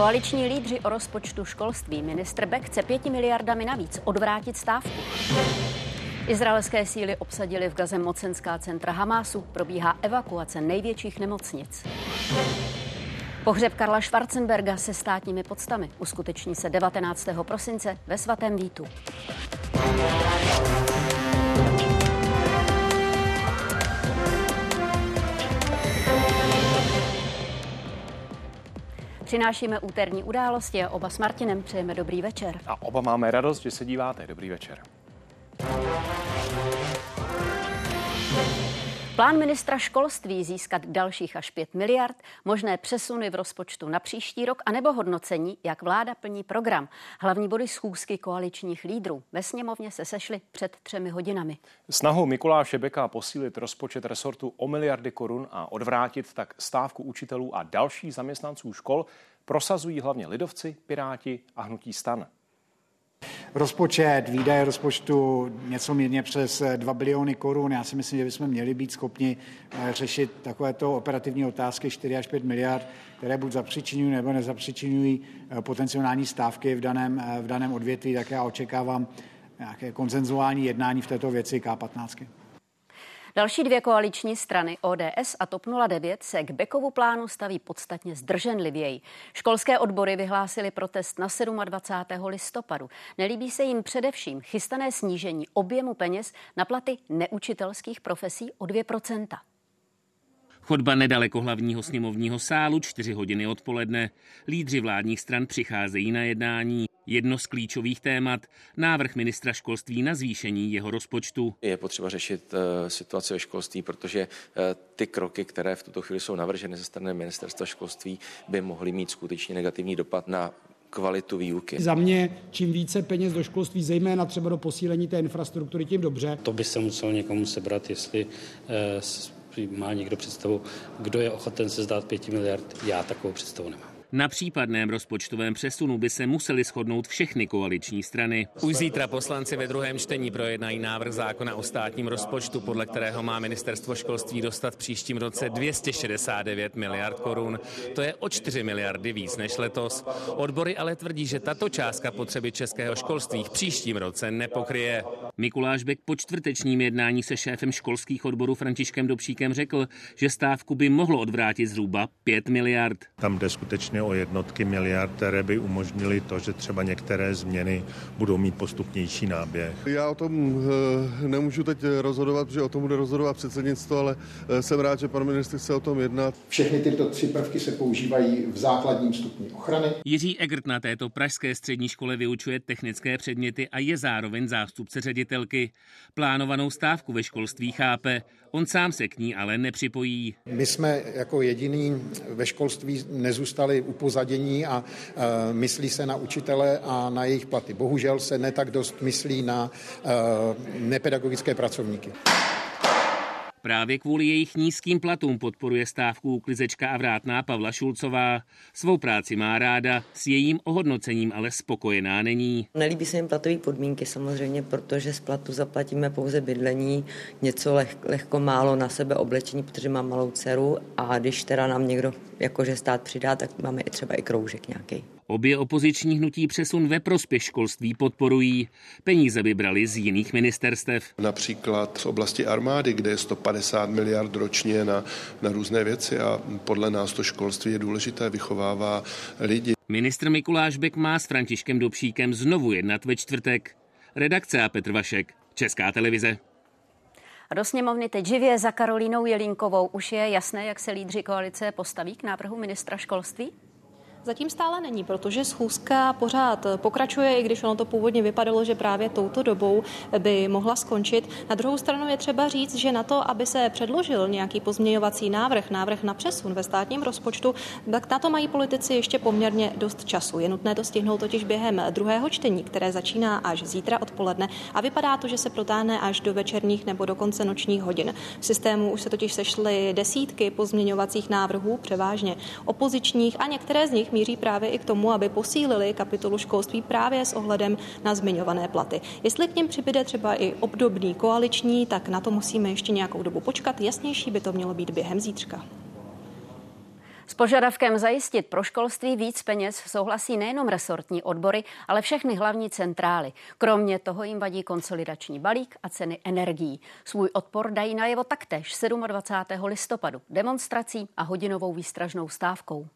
Koaliční lídři o rozpočtu školství ministr Beck chce pěti miliardami navíc odvrátit stávku. Izraelské síly obsadily v Gaze mocenská centra Hamásu. Probíhá evakuace největších nemocnic. Pohřeb Karla Schwarzenberga se státními podstami uskuteční se 19. prosince ve svatém Vítu. Přinášíme úterní události a oba s Martinem přejeme dobrý večer. A oba máme radost, že se díváte. Dobrý večer. Plán ministra školství získat dalších až 5 miliard, možné přesuny v rozpočtu na příští rok a nebo hodnocení, jak vláda plní program. Hlavní body schůzky koaličních lídrů ve sněmovně se sešly před třemi hodinami. Snahou Mikuláše Beka posílit rozpočet resortu o miliardy korun a odvrátit tak stávku učitelů a dalších zaměstnanců škol prosazují hlavně lidovci, piráti a hnutí stan. Rozpočet, výdaje rozpočtu něco mírně přes 2 biliony korun. Já si myslím, že bychom měli být schopni eh, řešit takovéto operativní otázky 4 až 5 miliard, které buď zapřičinují nebo nezapřičinují eh, potenciální stávky v daném, eh, v daném odvětví, tak já očekávám nějaké konzenzuální jednání v této věci K15. Další dvě koaliční strany ODS a TOP 09 se k Bekovu plánu staví podstatně zdrženlivěji. Školské odbory vyhlásili protest na 27. listopadu. Nelíbí se jim především chystané snížení objemu peněz na platy neučitelských profesí o 2% Chodba nedaleko hlavního sněmovního sálu, čtyři hodiny odpoledne. Lídři vládních stran přicházejí na jednání. Jedno z klíčových témat, návrh ministra školství na zvýšení jeho rozpočtu. Je potřeba řešit uh, situaci ve školství, protože uh, ty kroky, které v tuto chvíli jsou navrženy ze strany ministerstva školství, by mohly mít skutečně negativní dopad na kvalitu výuky. Za mě, čím více peněz do školství, zejména třeba do posílení té infrastruktury, tím dobře. To by se muselo někomu sebrat, jestli uh, má někdo představu, kdo je ochoten se zdát pěti miliard. Já takovou představu nemám. Na případném rozpočtovém přesunu by se museli shodnout všechny koaliční strany. Už zítra poslanci ve druhém čtení projednají návrh zákona o státním rozpočtu, podle kterého má ministerstvo školství dostat v příštím roce 269 miliard korun. To je o 4 miliardy víc než letos. Odbory ale tvrdí, že tato částka potřeby českého školství v příštím roce nepokryje. Mikuláš Bek po čtvrtečním jednání se šéfem školských odborů Františkem Dobšíkem řekl, že stávku by mohlo odvrátit zhruba 5 miliard. Tam jde skutečně o jednotky miliard, které by umožnily to, že třeba některé změny budou mít postupnější náběh. Já o tom eh, nemůžu teď rozhodovat, protože o tom bude rozhodovat předsednictvo, ale eh, jsem rád, že pan ministr chce o tom jednat. Všechny tyto tři prvky se používají v základním stupni ochrany. Jiří Egert na této pražské střední škole vyučuje technické předměty a je zároveň zástupce ředitelky. Plánovanou stávku ve školství chápe. On sám se k ní ale nepřipojí. My jsme jako jediný ve školství nezůstali upozadění a e, myslí se na učitele a na jejich platy. Bohužel se ne tak dost myslí na e, nepedagogické pracovníky. Právě kvůli jejich nízkým platům podporuje stávku uklizečka a vrátná Pavla Šulcová. Svou práci má ráda, s jejím ohodnocením ale spokojená není. Nelíbí se jim platové podmínky samozřejmě, protože z platu zaplatíme pouze bydlení, něco leh, lehko málo na sebe oblečení, protože mám malou dceru a když teda nám někdo jakože stát přidá, tak máme i třeba i kroužek nějaký. Obě opoziční hnutí přesun ve prospěch školství podporují. Peníze by brali z jiných ministerstev. Například v oblasti armády, kde je 150 miliard ročně na, na různé věci a podle nás to školství je důležité, vychovává lidi. Ministr Mikuláš Bek má s Františkem Dobšíkem znovu jednat ve čtvrtek. Redakce a Petr Vašek, Česká televize. A do sněmovny teď živě za Karolínou Jelínkovou. Už je jasné, jak se lídři koalice postaví k návrhu ministra školství? Zatím stále není, protože schůzka pořád pokračuje, i když ono to původně vypadalo, že právě touto dobou by mohla skončit. Na druhou stranu je třeba říct, že na to, aby se předložil nějaký pozměňovací návrh, návrh na přesun ve státním rozpočtu, tak na to mají politici ještě poměrně dost času. Je nutné to stihnout totiž během druhého čtení, které začíná až zítra odpoledne a vypadá to, že se protáhne až do večerních nebo do konce nočních hodin. V systému už se totiž sešly desítky pozměňovacích návrhů, převážně opozičních a některé z nich míří právě i k tomu, aby posílili kapitolu školství právě s ohledem na zmiňované platy. Jestli k něm přibude třeba i obdobný koaliční, tak na to musíme ještě nějakou dobu počkat. Jasnější by to mělo být během zítřka. S požadavkem zajistit pro školství víc peněz souhlasí nejenom resortní odbory, ale všechny hlavní centrály. Kromě toho jim vadí konsolidační balík a ceny energií. Svůj odpor dají najevo taktéž 27. listopadu demonstrací a hodinovou výstražnou stávkou.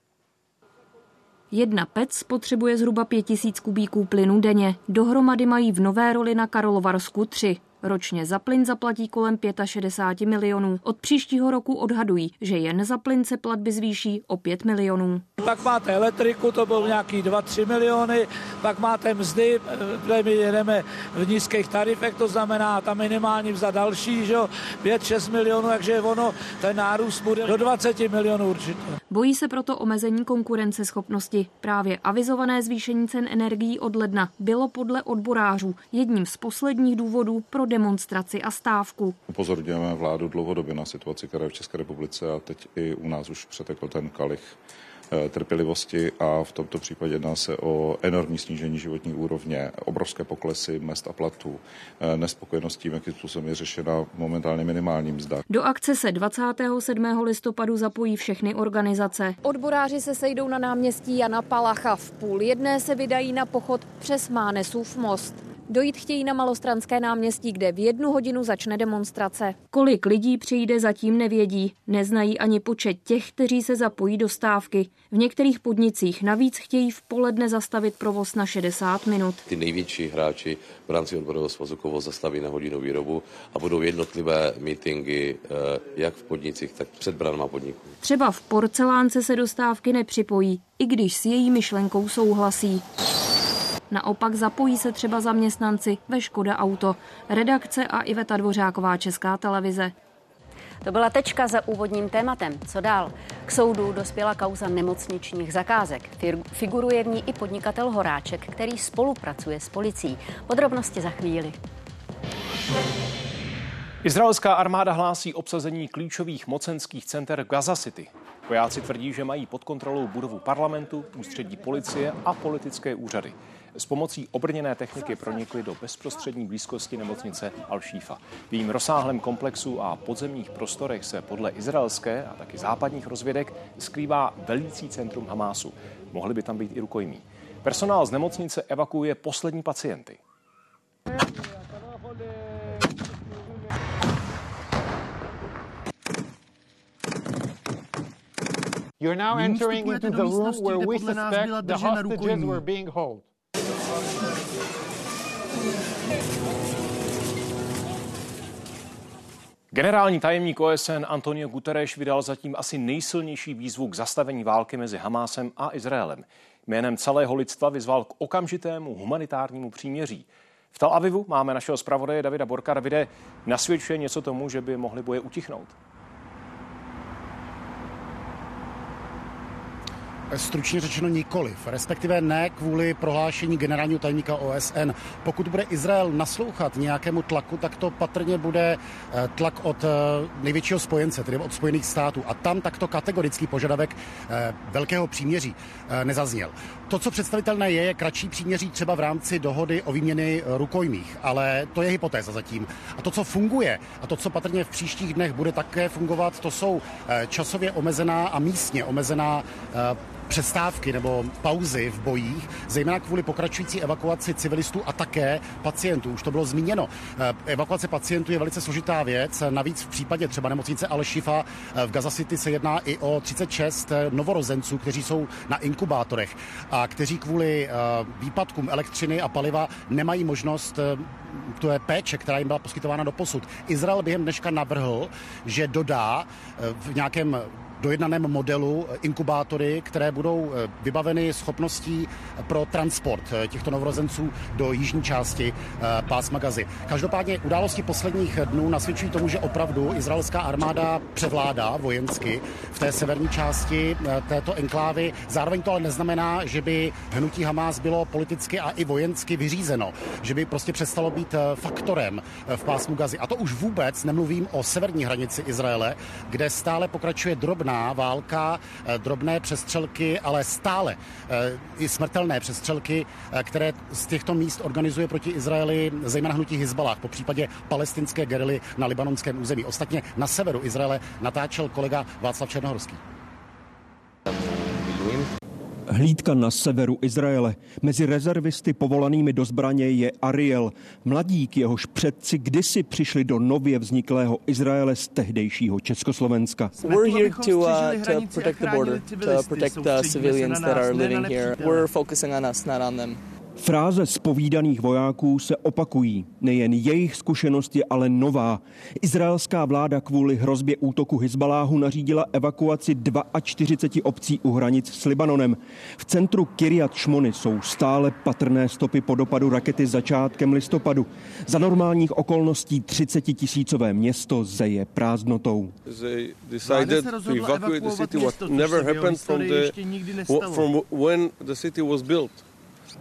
Jedna PEC potřebuje zhruba 5000 kubíků plynu denně. Dohromady mají v nové roli na Karlovarsku tři. Ročně za plyn zaplatí kolem 65 milionů. Od příštího roku odhadují, že jen za plyn se platby zvýší o 5 milionů. Pak máte elektriku, to bylo nějaký 2-3 miliony, pak máte mzdy, kde my jedeme v nízkých tarifech, to znamená ta minimální za další, že 5-6 milionů, takže ono, ten nárůst bude do 20 milionů určitě. Bojí se proto omezení konkurenceschopnosti. Právě avizované zvýšení cen energií od ledna bylo podle odborářů jedním z posledních důvodů pro demonstraci a stávku. Upozorňujeme vládu dlouhodobě na situaci, která je v České republice a teď i u nás už přetekl ten kalich trpělivosti a v tomto případě jedná se o enormní snížení životní úrovně, obrovské poklesy mest a platů, eh, nespokojenost tím, jakým způsobem je řešena momentálně minimální mzda. Do akce se 27. listopadu zapojí všechny organizace. Odboráři se sejdou na náměstí Jana Palacha. V půl jedné se vydají na pochod přes Mánesův most. Dojít chtějí na Malostranské náměstí, kde v jednu hodinu začne demonstrace. Kolik lidí přijde, zatím nevědí. Neznají ani počet těch, kteří se zapojí do stávky. V některých podnicích navíc chtějí v poledne zastavit provoz na 60 minut. Ty největší hráči v rámci odborového svazu Kovo zastaví na hodinu výrobu a budou jednotlivé mítingy eh, jak v podnicích, tak před branama podniků. Třeba v porcelánce se do stávky nepřipojí, i když s její myšlenkou souhlasí. Naopak zapojí se třeba zaměstnanci ve Škoda Auto. Redakce a Iveta Dvořáková Česká televize. To byla tečka za úvodním tématem. Co dál? K soudu dospěla kauza nemocničních zakázek. Figuruje v ní i podnikatel Horáček, který spolupracuje s policií. Podrobnosti za chvíli. Izraelská armáda hlásí obsazení klíčových mocenských center Gaza City. Vojáci tvrdí, že mají pod kontrolou budovu parlamentu, ústředí policie a politické úřady s pomocí obrněné techniky pronikli do bezprostřední blízkosti nemocnice Al-Shifa. V jejím rozsáhlém komplexu a podzemních prostorech se podle izraelské a taky západních rozvědek skrývá velící centrum Hamásu. Mohli by tam být i rukojmí. Personál z nemocnice evakuuje poslední pacienty. You're now entering into the room where we suspect the hostages were being held. Generální tajemník OSN Antonio Guterres vydal zatím asi nejsilnější výzvu k zastavení války mezi Hamásem a Izraelem. Jménem celého lidstva vyzval k okamžitému humanitárnímu příměří. V Tel Avivu máme našeho zpravodaje Davida Borka. Davide, nasvědčuje něco tomu, že by mohly boje utichnout? Stručně řečeno nikoliv, respektive ne kvůli prohlášení generálního tajemníka OSN. Pokud bude Izrael naslouchat nějakému tlaku, tak to patrně bude eh, tlak od eh, největšího spojence, tedy od Spojených států. A tam takto kategorický požadavek eh, velkého příměří nezazněl. To, co představitelné je, je kratší příměří třeba v rámci dohody o výměny rukojmích, ale to je hypotéza zatím. A to, co funguje, a to, co patrně v příštích dnech bude také fungovat, to jsou časově omezená a místně omezená přestávky nebo pauzy v bojích, zejména kvůli pokračující evakuaci civilistů a také pacientů. Už to bylo zmíněno. Eh, evakuace pacientů je velice složitá věc. Navíc v případě třeba nemocnice Al-Shifa eh, v Gaza City se jedná i o 36 eh, novorozenců, kteří jsou na inkubátorech a kteří kvůli výpadkům elektřiny a paliva nemají možnost to je péče, která jim byla poskytována do posud. Izrael během dneška navrhl, že dodá v nějakém dojednaném modelu inkubátory, které budou eh, vybaveny schopností pro transport eh, těchto novorozenců do jižní části eh, pásma Gazy. Každopádně události posledních dnů nasvědčují tomu, že opravdu izraelská armáda převládá vojensky v té severní části této enklávy. Zároveň to ale neznamená, že by hnutí Hamas bylo politicky a i vojensky vyřízeno, že by prostě přestalo být faktorem v pásmu Gazy. A to už vůbec nemluvím o severní hranici Izraele, kde stále pokračuje drobná drobná válka, eh, drobné přestřelky, ale stále eh, i smrtelné přestřelky, eh, které z těchto míst organizuje proti Izraeli zejména hnutí Hezbalah, po případě palestinské gerily na libanonském území. Ostatně na severu Izraele natáčel kolega Václav Černohorský. Hlídka na severu Izraele. Mezi rezervisty povolanými do zbraně je Ariel, mladík, jehož předci kdysi přišli do nově vzniklého Izraele z tehdejšího Československa. We're here to, uh, protect the border, to protect the civilians that are living here. We're focusing on us, not on them. Fráze spovídaných vojáků se opakují. Nejen jejich zkušenost je ale nová. Izraelská vláda kvůli hrozbě útoku Hezbaláhu nařídila evakuaci 42 obcí u hranic s Libanonem. V centru Kiryat Šmony jsou stále patrné stopy po dopadu rakety začátkem listopadu. Za normálních okolností 30 tisícové město zeje prázdnotou.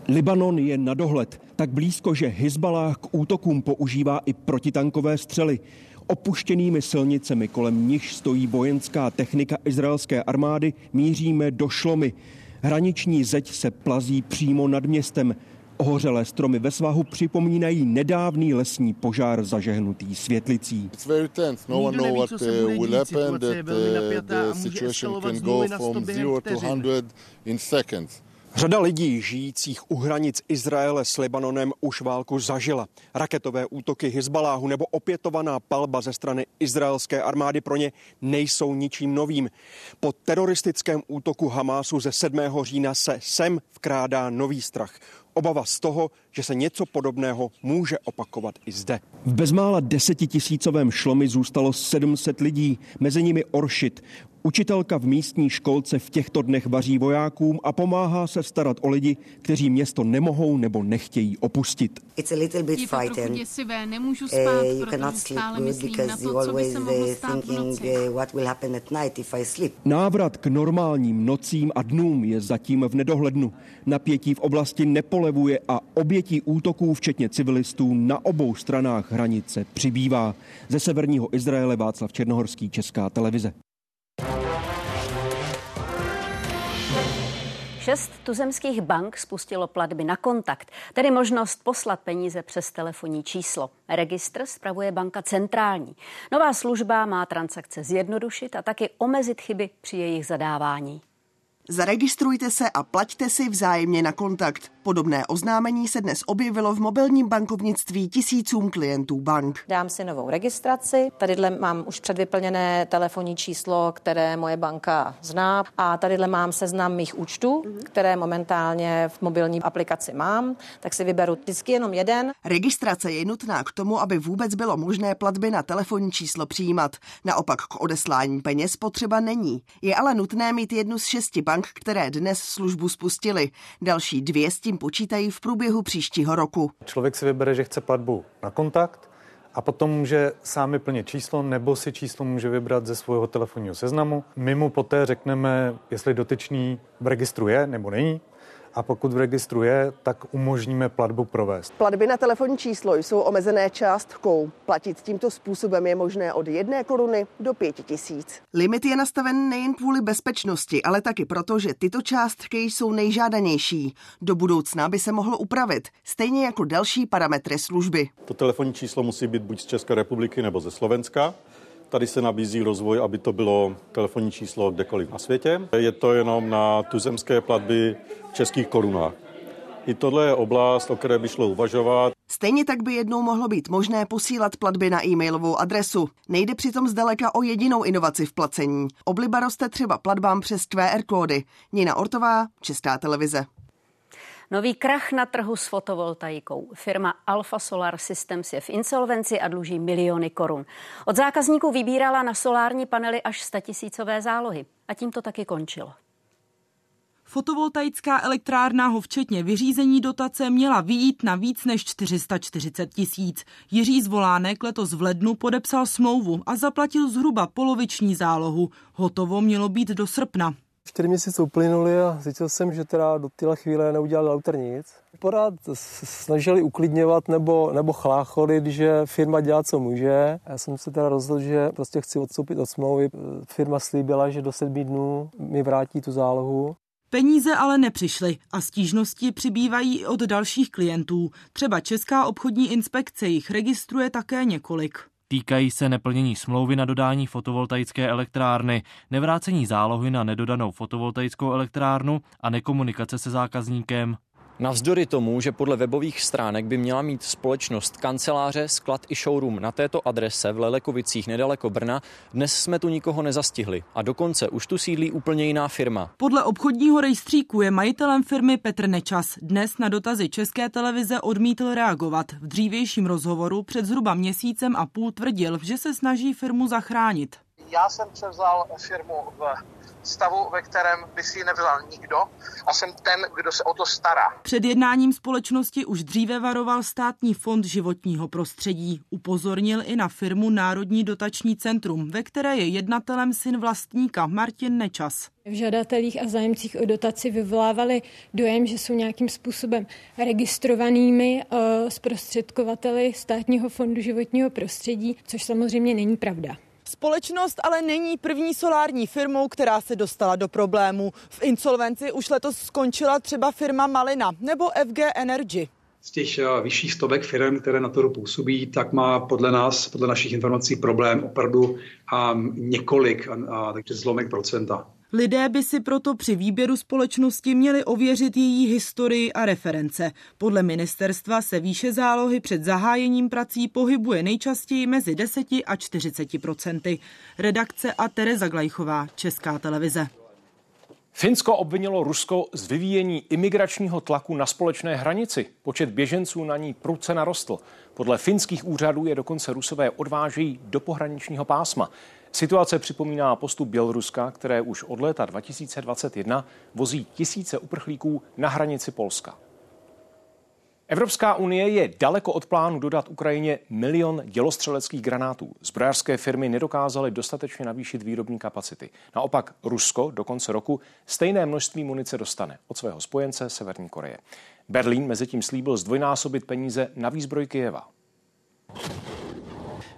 Libanon je na dohled, tak blízko, že Hezbalah k útokům používá i protitankové střely. Opuštěnými silnicemi, kolem nich stojí vojenská technika izraelské armády, míříme do šlomy. Hraniční zeď se plazí přímo nad městem. Ohořelé stromy ve svahu připomínají nedávný lesní požár zažehnutý světlicí. It's very tense. No what uh, will happen, that uh, the situation can go from zero to 100 in seconds. Řada lidí žijících u hranic Izraele s Libanonem už válku zažila. Raketové útoky Hezbaláhu nebo opětovaná palba ze strany izraelské armády pro ně nejsou ničím novým. Po teroristickém útoku Hamásu ze 7. října se sem vkrádá nový strach. Obava z toho, že se něco podobného může opakovat i zde. V bezmála desetitisícovém šlomi zůstalo 700 lidí, mezi nimi Oršit, Učitelka v místní školce v těchto dnech vaří vojákům a pomáhá se starat o lidi, kteří město nemohou nebo nechtějí opustit. It's a little bit frightened. Děsivé, nemůžu spát, uh, good because you always thinking uh, what will happen at night if I sleep. Návrat k normálním nocím a dnům je zatím v nedohlednu. Napětí v oblasti nepolevuje a obětí útoků, včetně civilistů, na obou stranách hranice přibývá. Ze severního Izraele Václav Černohorský, Česká televize. Šest tuzemských bank spustilo platby na kontakt, tedy možnost poslat peníze přes telefonní číslo. Registr spravuje banka centrální. Nová služba má transakce zjednodušit a taky omezit chyby při jejich zadávání. Zaregistrujte se a plaťte si vzájemně na kontakt. Podobné oznámení se dnes objevilo v mobilním bankovnictví tisícům klientů bank. Dám si novou registraci. Tadyhle mám už předvyplněné telefonní číslo, které moje banka zná. A tadyhle mám seznam mých účtů, které momentálně v mobilní aplikaci mám. Tak si vyberu vždycky jenom jeden. Registrace je nutná k tomu, aby vůbec bylo možné platby na telefonní číslo přijímat. Naopak k odeslání peněz potřeba není. Je ale nutné mít jednu z šesti bank, které dnes službu spustily. Další dvě s tím počítají v průběhu příštího roku. Člověk si vybere, že chce platbu na kontakt a potom může sám vyplnit číslo nebo si číslo může vybrat ze svého telefonního seznamu. My mu poté řekneme, jestli dotyčný v registru je nebo není a pokud v registru je, tak umožníme platbu provést. Platby na telefonní číslo jsou omezené částkou. Platit tímto způsobem je možné od jedné koruny do pěti tisíc. Limit je nastaven nejen kvůli bezpečnosti, ale taky proto, že tyto částky jsou nejžádanější. Do budoucna by se mohlo upravit, stejně jako další parametry služby. To telefonní číslo musí být buď z České republiky nebo ze Slovenska. Tady se nabízí rozvoj, aby to bylo telefonní číslo kdekoliv na světě. Je to jenom na tuzemské platby v českých korunách. I tohle je oblast, o které by šlo uvažovat. Stejně tak by jednou mohlo být možné posílat platby na e-mailovou adresu. Nejde přitom zdaleka o jedinou inovaci v placení. Obliba roste třeba platbám přes QR kódy. Nina Ortová, Česká televize. Nový krach na trhu s fotovoltaikou. Firma Alpha Solar Systems je v insolvenci a dluží miliony korun. Od zákazníků vybírala na solární panely až statisícové zálohy. A tím to taky končilo. Fotovoltaická elektrárna ho včetně vyřízení dotace měla vyjít na víc než 440 tisíc. Jiří Zvolánek letos v lednu podepsal smlouvu a zaplatil zhruba poloviční zálohu. Hotovo mělo být do srpna. Čtyři měsíce uplynuly a zjistil jsem, že teda do téhle chvíle neudělal autor nic. Pořád snažili uklidňovat nebo, nebo chlácholit, že firma dělá, co může. Já jsem se teda rozhodl, že prostě chci odstoupit od smlouvy. Firma slíbila, že do sedmi dnů mi vrátí tu zálohu. Peníze ale nepřišly a stížnosti přibývají i od dalších klientů. Třeba Česká obchodní inspekce jich registruje také několik. Týkají se neplnění smlouvy na dodání fotovoltaické elektrárny, nevrácení zálohy na nedodanou fotovoltaickou elektrárnu a nekomunikace se zákazníkem. Navzdory tomu, že podle webových stránek by měla mít společnost kanceláře, sklad i showroom na této adrese v Lelekovicích nedaleko Brna, dnes jsme tu nikoho nezastihli a dokonce už tu sídlí úplně jiná firma. Podle obchodního rejstříku je majitelem firmy Petr Nečas. Dnes na dotazy České televize odmítl reagovat. V dřívějším rozhovoru před zhruba měsícem a půl tvrdil, že se snaží firmu zachránit. Já jsem převzal firmu v stavu, ve kterém by si ji nevzal nikdo a jsem ten, kdo se o to stará. Před jednáním společnosti už dříve varoval státní fond životního prostředí. Upozornil i na firmu Národní dotační centrum, ve které je jednatelem syn vlastníka Martin Nečas. V žadatelích a zájemcích o dotaci vyvolávali dojem, že jsou nějakým způsobem registrovanými uh, zprostředkovateli státního fondu životního prostředí, což samozřejmě není pravda. Společnost ale není první solární firmou, která se dostala do problémů. V insolvenci už letos skončila třeba firma Malina nebo FG Energy. Z těch eh, vyšších stovek firm, které na to působí, tak má podle nás, podle našich informací problém opravdu a několik, a, a, takže zlomek procenta. Lidé by si proto při výběru společnosti měli ověřit její historii a reference. Podle ministerstva se výše zálohy před zahájením prací pohybuje nejčastěji mezi 10 a 40 procenty. Redakce a Tereza Glajchová, Česká televize. Finsko obvinilo Rusko z vyvíjení imigračního tlaku na společné hranici. Počet běženců na ní prudce narostl. Podle finských úřadů je dokonce Rusové odvážejí do pohraničního pásma. Situace připomíná postup Běloruska, které už od léta 2021 vozí tisíce uprchlíků na hranici Polska. Evropská unie je daleko od plánu dodat Ukrajině milion dělostřeleckých granátů. Zbrojařské firmy nedokázaly dostatečně navýšit výrobní kapacity. Naopak Rusko do konce roku stejné množství munice dostane od svého spojence Severní Koreje. Berlín mezitím slíbil zdvojnásobit peníze na výzbroj Kyjeva.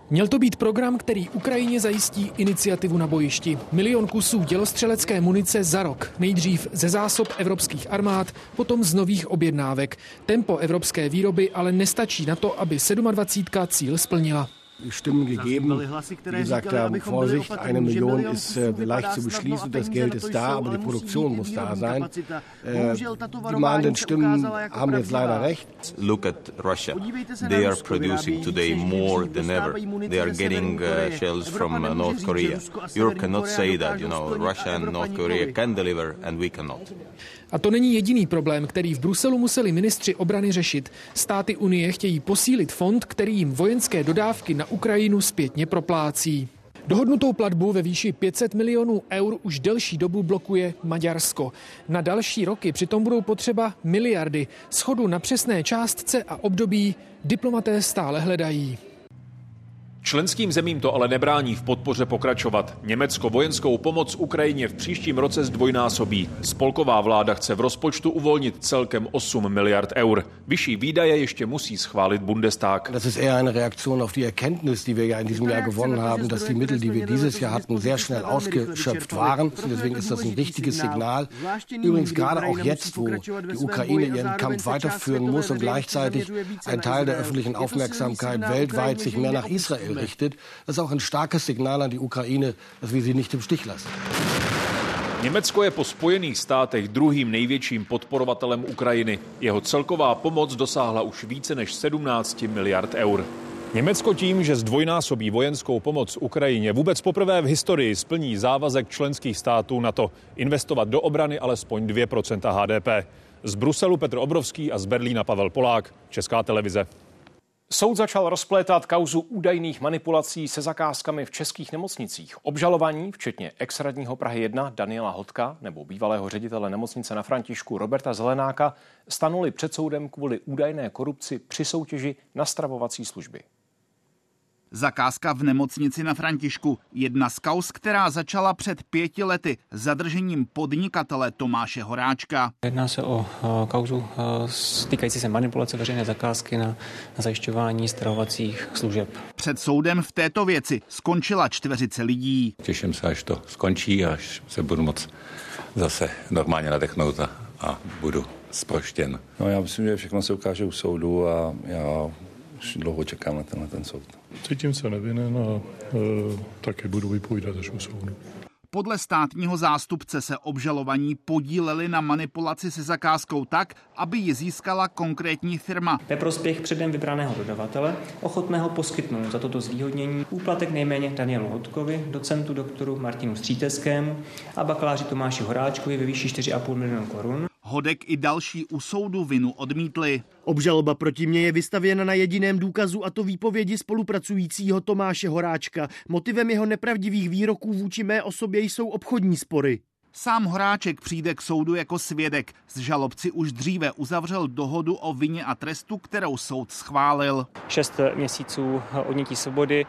Měl to být program, který Ukrajině zajistí iniciativu na bojišti. Milion kusů dělostřelecké munice za rok. Nejdřív ze zásob evropských armád, potom z nových objednávek. Tempo evropské výroby ale nestačí na to, aby 27. cíl splnila. Stimmen gegeben, die gesagt haben, Vorsicht, eine Million ist äh, leicht zu beschließen, das Geld ist da, aber die Produktion muss da sein. Äh, die mahnenden Stimmen haben jetzt leider recht. Look at Russia. They are producing today more than ever. They are getting uh, shells from uh, North Korea. Europe cannot say that, you know, Russia and North Korea can deliver and we cannot. A to není jediný problém, který v Bruselu museli ministři obrany řešit. Státy Unie chtějí posílit fond, který jim vojenské dodávky na Ukrajinu zpětně proplácí. Dohodnutou platbu ve výši 500 milionů eur už delší dobu blokuje Maďarsko. Na další roky přitom budou potřeba miliardy. Schodu na přesné částce a období diplomaté stále hledají. Členským zemím to ale nebrání v podpoře pokračovat. Německo vojenskou pomoc Ukrajině v příštím roce zdvojnásobí. Spolková vláda chce v rozpočtu uvolnit celkem 8 miliard eur. Vyšší výdaje ještě musí schválit Bundestag. Das ist eher eine Reaktion auf die Erkenntnis, die wir ja in diesem Jahr gewonnen haben, dass die Mittel, die wir dieses Jahr hatten, sehr schnell ausgeschöpft waren. Deswegen ist das ein wichtiges Signal. Übrigens gerade auch jetzt, wo die Ukraine ihren Kampf weiterführen muss und gleichzeitig ein Teil der öffentlichen Aufmerksamkeit weltweit sich mehr nach Israel richtet. Das ist auch ein starkes Signal an die Ukraine, dass wir sie nicht im Stich lassen. Německo je po Spojených státech druhým největším podporovatelem Ukrajiny. Jeho celková pomoc dosáhla už více než 17 miliard eur. Německo tím, že zdvojnásobí vojenskou pomoc Ukrajině, vůbec poprvé v historii splní závazek členských států na to investovat do obrany alespoň 2% HDP. Z Bruselu Petr Obrovský a z Berlína Pavel Polák, Česká televize. Soud začal rozplétat kauzu údajných manipulací se zakázkami v českých nemocnicích. Obžalovaní, včetně ex-radního Prahy 1 Daniela Hotka nebo bývalého ředitele nemocnice na Františku Roberta Zelenáka, stanuli před soudem kvůli údajné korupci při soutěži na stravovací služby. Zakázka v nemocnici na Františku. Jedna z kaus, která začala před pěti lety zadržením podnikatele Tomáše Horáčka. Jedná se o kauzu týkající se manipulace veřejné zakázky na, na zajišťování stravovacích služeb. Před soudem v této věci skončila čtveřice lidí. Těším se, až to skončí, až se budu moc zase normálně nadechnout a, a budu zproštěn. No já myslím, že všechno se ukáže u soudu a já už dlouho čekám na tenhle ten soud. Cítím se nevinen a e, taky budu vypovídat až u soudu. Podle státního zástupce se obžalovaní podíleli na manipulaci se zakázkou tak, aby ji získala konkrétní firma. Ve prospěch předem vybraného dodavatele, ochotného poskytnout za toto zvýhodnění úplatek nejméně Danielu Hodkovi, docentu doktoru Martinu Stříteskému a bakaláři Tomáši Horáčkovi ve výši 4,5 milionu korun. Hodek i další u soudu vinu odmítli. Obžaloba proti mně je vystavěna na jediném důkazu a to výpovědi spolupracujícího Tomáše Horáčka. Motivem jeho nepravdivých výroků vůči mé osobě jsou obchodní spory. Sám Horáček přijde k soudu jako svědek. Z žalobci už dříve uzavřel dohodu o vině a trestu, kterou soud schválil. Šest měsíců odnětí svobody,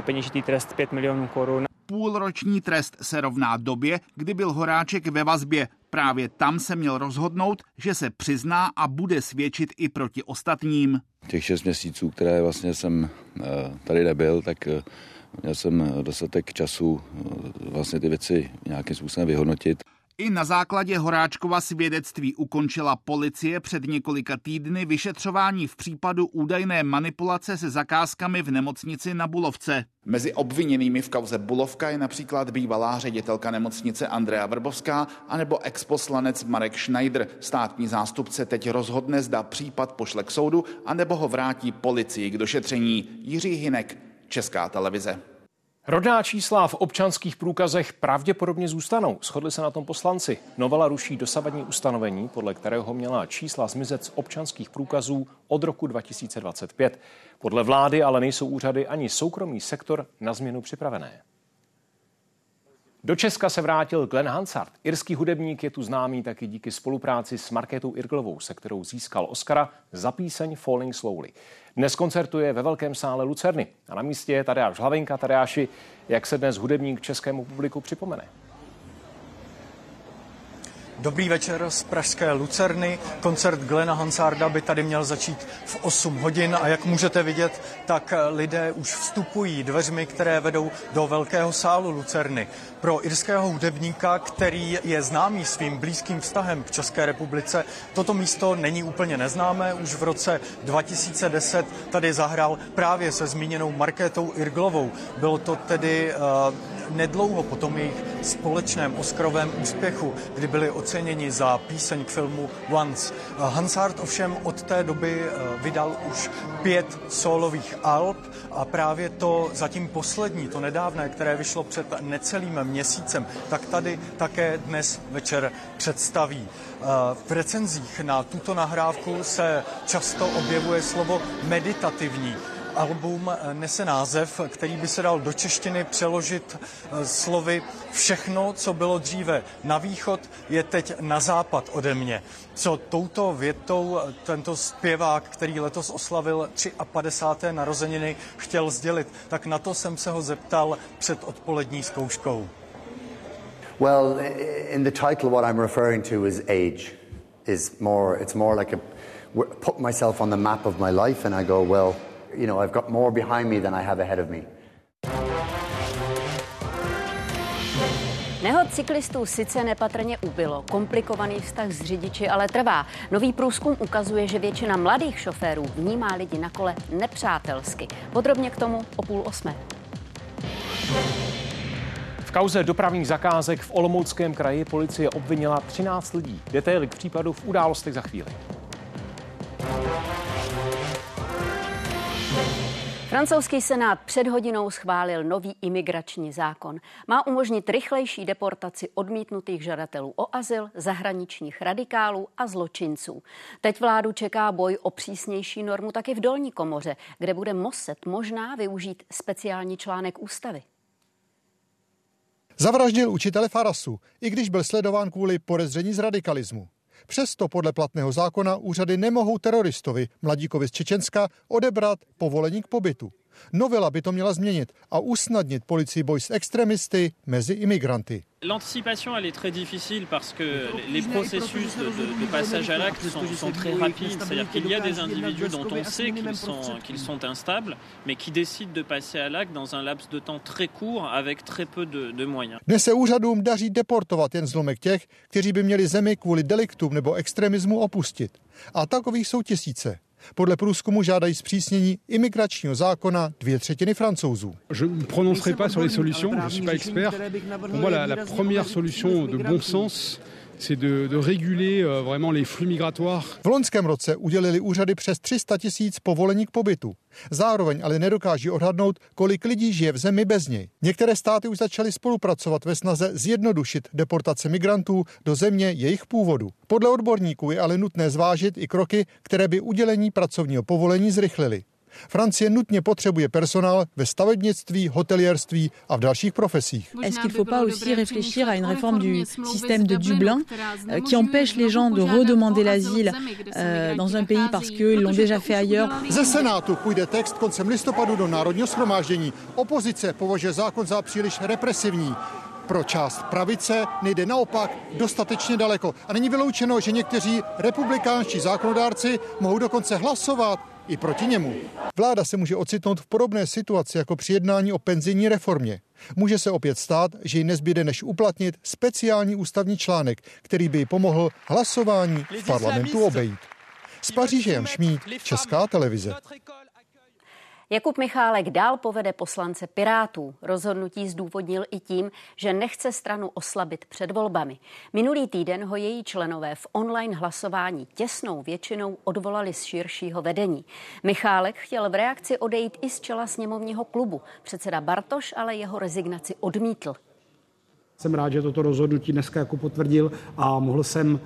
peněžitý trest 5 milionů korun. Půlroční trest se rovná době, kdy byl Horáček ve vazbě. Právě tam se měl rozhodnout, že se přizná a bude svědčit i proti ostatním. Těch šest měsíců, které vlastně jsem tady nebyl, tak měl jsem dostatek času vlastně ty věci nějakým způsobem vyhodnotit. I na základě Horáčkova svědectví ukončila policie před několika týdny vyšetřování v případu údajné manipulace se zakázkami v nemocnici na Bulovce. Mezi obviněnými v kauze Bulovka je například bývalá ředitelka nemocnice Andrea Vrbovská anebo exposlanec Marek Schneider. Státní zástupce teď rozhodne, zda případ pošle k soudu anebo ho vrátí policii k došetření. Jiří Hinek, Česká televize. Rodná čísla v občanských průkazech pravděpodobně zůstanou. Shodli se na tom poslanci. Novela ruší dosavadní ustanovení, podle kterého měla čísla zmizet z občanských průkazů od roku 2025. Podle vlády ale nejsou úřady ani soukromý sektor na změnu připravené. Do Česka se vrátil Glenn Hansard. Irský hudebník je tu známý taky díky spolupráci s Marketou Irglovou, se kterou získal Oscara za píseň Falling Slowly. Dnes koncertuje ve Velkém sále Lucerny a na místě je Tadeáš Hlavenka. Tadeáši, jak se dnes hudebník českému publiku připomene? Dobrý večer z pražské Lucerny. Koncert Glena Hansarda by tady měl začít v 8 hodin a jak můžete vidět, tak lidé už vstupují dveřmi, které vedou do velkého sálu Lucerny. Pro irského hudebníka, který je známý svým blízkým vztahem k České republice, toto místo není úplně neznámé. Už v roce 2010 tady zahrál právě se zmíněnou Markétou Irglovou. Bylo to tedy uh, nedlouho po tom jejich společném Oscarovém úspěchu, kdy byli oceněni za píseň k filmu Once. Hansard ovšem od té doby vydal už pět solových alb a právě to zatím poslední, to nedávné, které vyšlo před necelým měsícem, tak tady také dnes večer představí. V recenzích na tuto nahrávku se často objevuje slovo meditativní. Album nese název, který by se dal do češtiny přeložit slovy Všechno, co bylo dříve na východ, je teď na západ ode mě. Co touto větou tento zpěvák, který letos oslavil 53. narozeniny, chtěl sdělit, tak na to jsem se ho zeptal před odpolední zkouškou. Well, in the title, what I'm referring to is age. Is more, it's more like a put myself on the map of my life, and I go, well, you know, I've got more behind me than I have ahead of me. Nehod cyklistů sice nepatrně ubylo, komplikovaný vztah s řidiči ale trvá. Nový průzkum ukazuje, že většina mladých šoférů vnímá lidi na kole nepřátelsky. Podrobně k tomu o půl osmé. V kauze dopravních zakázek v Olomouckém kraji policie obvinila 13 lidí. Detaily k případu v událostech za chvíli. Francouzský senát před hodinou schválil nový imigrační zákon. Má umožnit rychlejší deportaci odmítnutých žadatelů o azyl, zahraničních radikálů a zločinců. Teď vládu čeká boj o přísnější normu taky v dolní komoře, kde bude muset možná využít speciální článek ústavy. Zavraždil učitele Farasu, i když byl sledován kvůli podezření z radikalismu. Přesto podle platného zákona úřady nemohou teroristovi, mladíkovi z Čečenska, odebrat povolení k pobytu. Novela by to měla změnit a usnadnit policii boj s extremisty mezi imigranty. L'anticipation, elle est très difficile parce que les processus de, de, de passage à l'acte sont, sont, très rapides. C'est-à-dire qu'il y a des individus dont on sait qu'ils sont, qu'ils sont instables, mais qui décident de passer à l'acte dans un laps de temps très court avec très peu de, de moyens. Dnes se úřadům daří deportovat jen zlomek těch, kteří by měli zemi kvůli deliktům nebo extremismu opustit. A takových jsou tisíce. Podle průzkumu žádají zpřísnění imigračního zákona dvě třetiny francouzů. Je ne prononcerai pas sur les solutions, je suis pas expert. Pour moi, la, la première solution de bon sens, euh. V loňském roce udělili úřady přes 300 tisíc povolení k pobytu. Zároveň ale nedokáží odhadnout, kolik lidí žije v zemi bez něj. Některé státy už začaly spolupracovat ve snaze zjednodušit deportace migrantů do země jejich původu. Podle odborníků je ale nutné zvážit i kroky, které by udělení pracovního povolení zrychlily. Francie nutně potřebuje personál ve stavebnictví, hotelierství a v dalších profesích. Est-ce qu'il ne faut pas aussi réfléchir à une réforme du système de Dublin qui empêche les gens de redemander l'asile dans un pays parce qu'ils l'ont déjà fait ailleurs Ze Senátu půjde text koncem listopadu do Národního schromáždění. Opozice považuje zákon za příliš represivní. Pro část pravice nejde naopak dostatečně daleko. A není vyloučeno, že někteří republikánští zákonodárci mohou dokonce hlasovat i proti němu. Vláda se může ocitnout v podobné situaci jako při jednání o penzijní reformě. Může se opět stát, že jí nezbyde než uplatnit speciální ústavní článek, který by jí pomohl hlasování v parlamentu obejít. Z Paříže Jan Šmíd, Česká televize. Jakub Michálek dál povede poslance Pirátů. Rozhodnutí zdůvodnil i tím, že nechce stranu oslabit před volbami. Minulý týden ho její členové v online hlasování těsnou většinou odvolali z širšího vedení. Michálek chtěl v reakci odejít i z čela sněmovního klubu. Předseda Bartoš ale jeho rezignaci odmítl. Jsem rád, že toto rozhodnutí dneska jako potvrdil a mohl jsem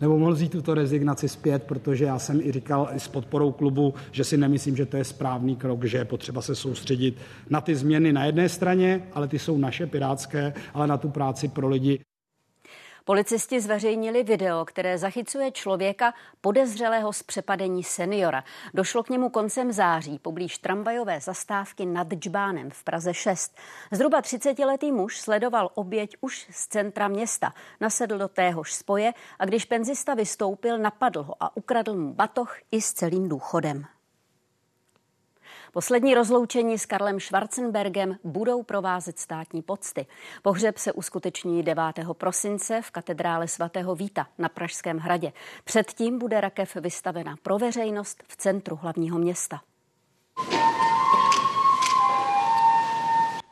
nebo mohl vzít tuto rezignaci zpět, protože já jsem i říkal i s podporou klubu, že si nemyslím, že to je správný krok, že je potřeba se soustředit na ty změny na jedné straně, ale ty jsou naše pirátské, ale na tu práci pro lidi. Policisti zveřejnili video, které zachycuje člověka podezřelého z přepadení seniora. Došlo k němu koncem září poblíž tramvajové zastávky nad Džbánem v Praze 6. Zhruba 30-letý muž sledoval oběť už z centra města. Nasedl do téhož spoje a když penzista vystoupil, napadl ho a ukradl mu batoh i s celým důchodem. Poslední rozloučení s Karlem Schwarzenbergem budou provázet státní pocty. Pohřeb se uskuteční 9. prosince v katedrále svatého Víta na Pražském hradě. Předtím bude rakev vystavena pro veřejnost v centru hlavního města.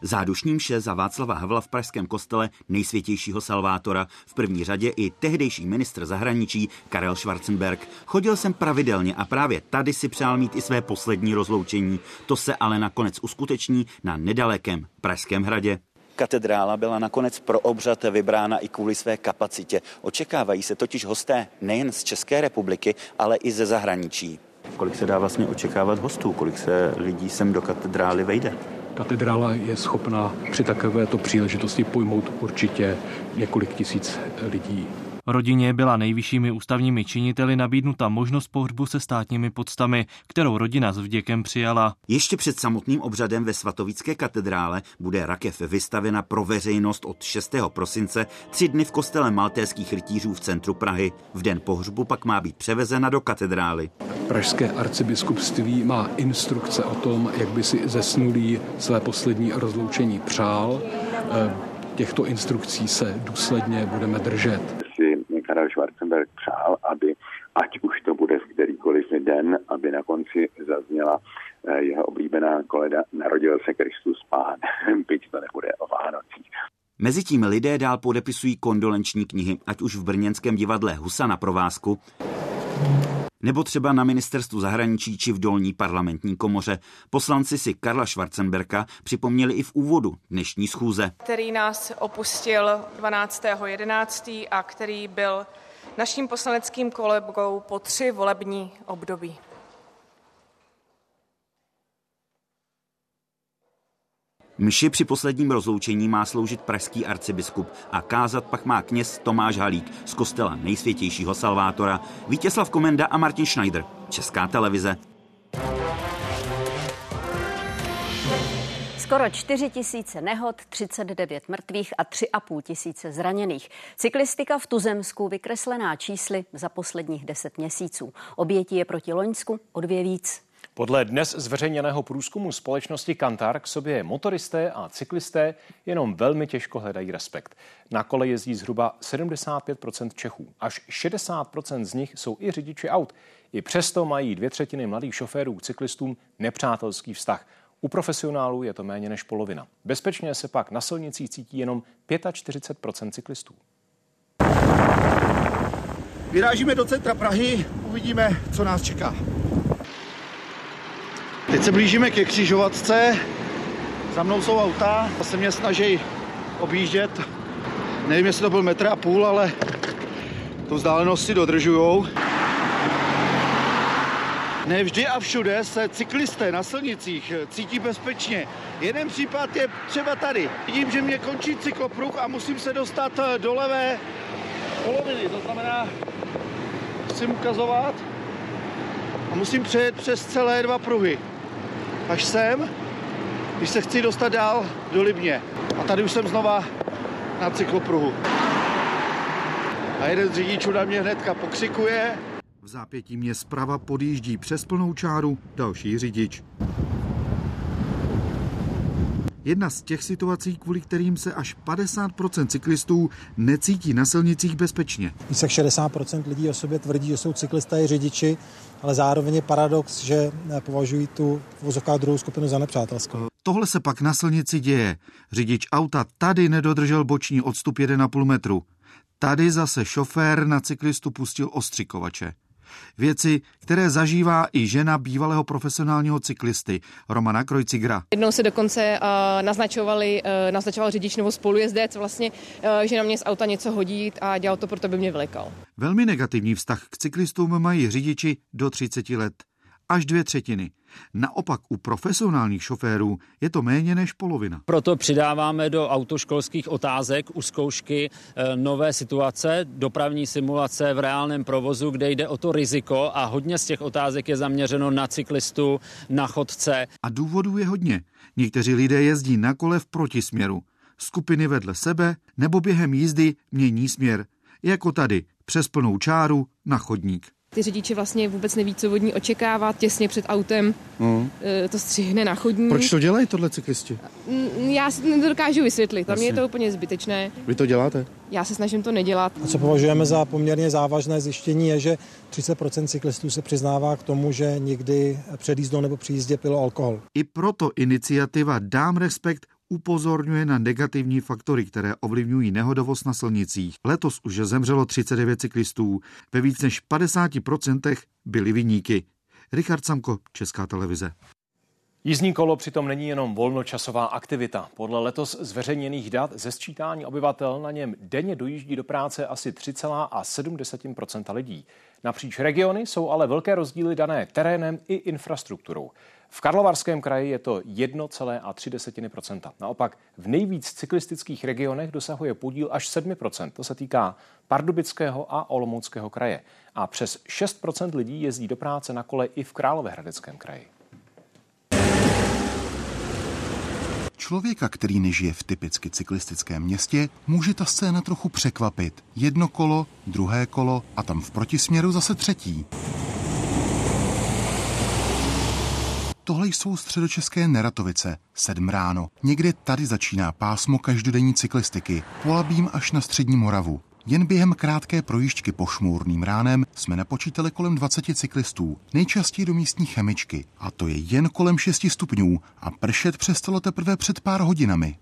Zádušní mše za Václava Havla v pražském kostele nejsvětějšího Salvátora. V první řadě i tehdejší ministr zahraničí Karel Schwarzenberg. Chodil jsem pravidelně a právě tady si přál mít i své poslední rozloučení. To se ale nakonec uskuteční na nedalekém Pražském hradě. Katedrála byla nakonec pro obřad vybrána i kvůli své kapacitě. Očekávají se totiž hosté nejen z České republiky, ale i ze zahraničí. Kolik se dá vlastně očekávat hostů? Kolik se lidí sem do katedrály vejde? Katedrála je schopná při takovéto příležitosti pojmout určitě několik tisíc lidí. Rodině byla nejvyššími ústavními činiteli nabídnuta možnost pohřbu se státními podstami, kterou rodina s vděkem přijala. Ještě před samotným obřadem ve Svatovické katedrále bude rakev vystavena pro veřejnost od 6. prosince tři dny v kostele maltéských rytířů v centru Prahy. V den pohřbu pak má být převezena do katedrály. Pražské arcibiskupství má instrukce o tom, jak by si zesnulý své poslední rozloučení přál. Těchto instrukcí se důsledně budeme držet. Schwarzenberg přál, aby ať už to bude v kterýkoliv den, aby na konci zazněla jeho oblíbená koleda Narodil se Kristus Pán, byť to nebude o Vánocích. Mezitím lidé dál podepisují kondolenční knihy, ať už v brněnském divadle Husa na provázku, nebo třeba na ministerstvu zahraničí či v dolní parlamentní komoře. Poslanci si Karla Schwarzenberka připomněli i v úvodu dnešní schůze. Který nás opustil 12.11. a který byl naším poslaneckým kolegou po tři volební období. Mši při posledním rozloučení má sloužit pražský arcibiskup a kázat pak má kněz Tomáš Halík z kostela nejsvětějšího Salvátora, Vítězslav Komenda a Martin Schneider, Česká televize. Skoro 4 tisíce nehod, 39 mrtvých a 3,5 tisíce zraněných. Cyklistika v Tuzemsku vykreslená čísly za posledních 10 měsíců. Obětí je proti Loňsku o dvě víc. Podle dnes zveřejněného průzkumu společnosti Kantar k sobě motoristé a cyklisté jenom velmi těžko hledají respekt. Na kole jezdí zhruba 75 Čechů. Až 60 z nich jsou i řidiči aut. I přesto mají dvě třetiny mladých šoférů k cyklistům nepřátelský vztah. U profesionálů je to méně než polovina. Bezpečně se pak na silnicích cítí jenom 45 cyklistů. Vyrážíme do centra Prahy, uvidíme, co nás čeká. Teď se blížíme ke křižovatce, za mnou jsou auta, se mě snaží objíždět. Nevím, jestli to byl metr a půl, ale to vzdálenost si dodržujou. Ne vždy a všude se cyklisté na silnicích cítí bezpečně. Jeden případ je třeba tady. Vidím, že mě končí cyklopruh a musím se dostat do levé poloviny. To znamená, musím ukazovat a musím přejet přes celé dva pruhy. Až sem, když se chci dostat dál do Libně. A tady už jsem znova na cyklopruhu. A jeden z řidičů na mě hnedka pokřikuje, v zápětí mě zprava podjíždí přes plnou čáru další řidič. Jedna z těch situací, kvůli kterým se až 50% cyklistů necítí na silnicích bezpečně. Více jak 60% lidí o sobě tvrdí, že jsou cyklisté i řidiči, ale zároveň je paradox, že považují tu vozovká druhou skupinu za nepřátelskou. Tohle se pak na silnici děje. Řidič auta tady nedodržel boční odstup 1,5 metru. Tady zase šofér na cyklistu pustil ostřikovače. Věci, které zažívá i žena bývalého profesionálního cyklisty Romana Krojcigra. Jednou se dokonce uh, naznačovali, uh, naznačoval řidič nebo spolujezdec vlastně, uh, že na mě z auta něco hodí a dělal to, proto by mě vylekal. Velmi negativní vztah k cyklistům mají řidiči do 30 let až dvě třetiny. Naopak u profesionálních šoférů je to méně než polovina. Proto přidáváme do autoškolských otázek u zkoušky eh, nové situace, dopravní simulace v reálném provozu, kde jde o to riziko a hodně z těch otázek je zaměřeno na cyklistu, na chodce. A důvodů je hodně. Někteří lidé jezdí na kole v protisměru. Skupiny vedle sebe nebo během jízdy mění směr. Jako tady, přes plnou čáru na chodník. Ty řidiči vlastně vůbec neví, co od ní očekávat, těsně před autem mm. to střihne na chodník. Proč to dělají tohle cyklisti? Mm, já si to nedokážu vysvětlit, tam je to úplně zbytečné. Vy to děláte? Já se snažím to nedělat. A co považujeme za poměrně závažné zjištění je, že 30% cyklistů se přiznává k tomu, že někdy před jízdou nebo při jízdě pilo alkohol. I proto iniciativa Dám respekt upozorňuje na negativní faktory, které ovlivňují nehodovost na silnicích. Letos už zemřelo 39 cyklistů, ve víc než 50% byli vyníky. Richard Samko, Česká televize. Jízdní kolo přitom není jenom volnočasová aktivita. Podle letos zveřejněných dat ze sčítání obyvatel na něm denně dojíždí do práce asi 3,7% lidí. Napříč regiony jsou ale velké rozdíly dané terénem i infrastrukturou. V Karlovarském kraji je to 1,3 Naopak v nejvíc cyklistických regionech dosahuje podíl až 7% To se týká Pardubického a Olomouckého kraje. A přes 6% lidí jezdí do práce na kole i v Královéhradeckém kraji. Člověka, který nežije v typicky cyklistickém městě, může ta scéna trochu překvapit. Jedno kolo, druhé kolo a tam v protisměru zase třetí. Tohle jsou středočeské Neratovice, sedm ráno. Někde tady začíná pásmo každodenní cyklistiky, polabím až na střední Moravu. Jen během krátké projížďky pošmůrným ránem jsme napočítali kolem 20 cyklistů, nejčastěji do místní chemičky. A to je jen kolem 6 stupňů a pršet přestalo teprve před pár hodinami.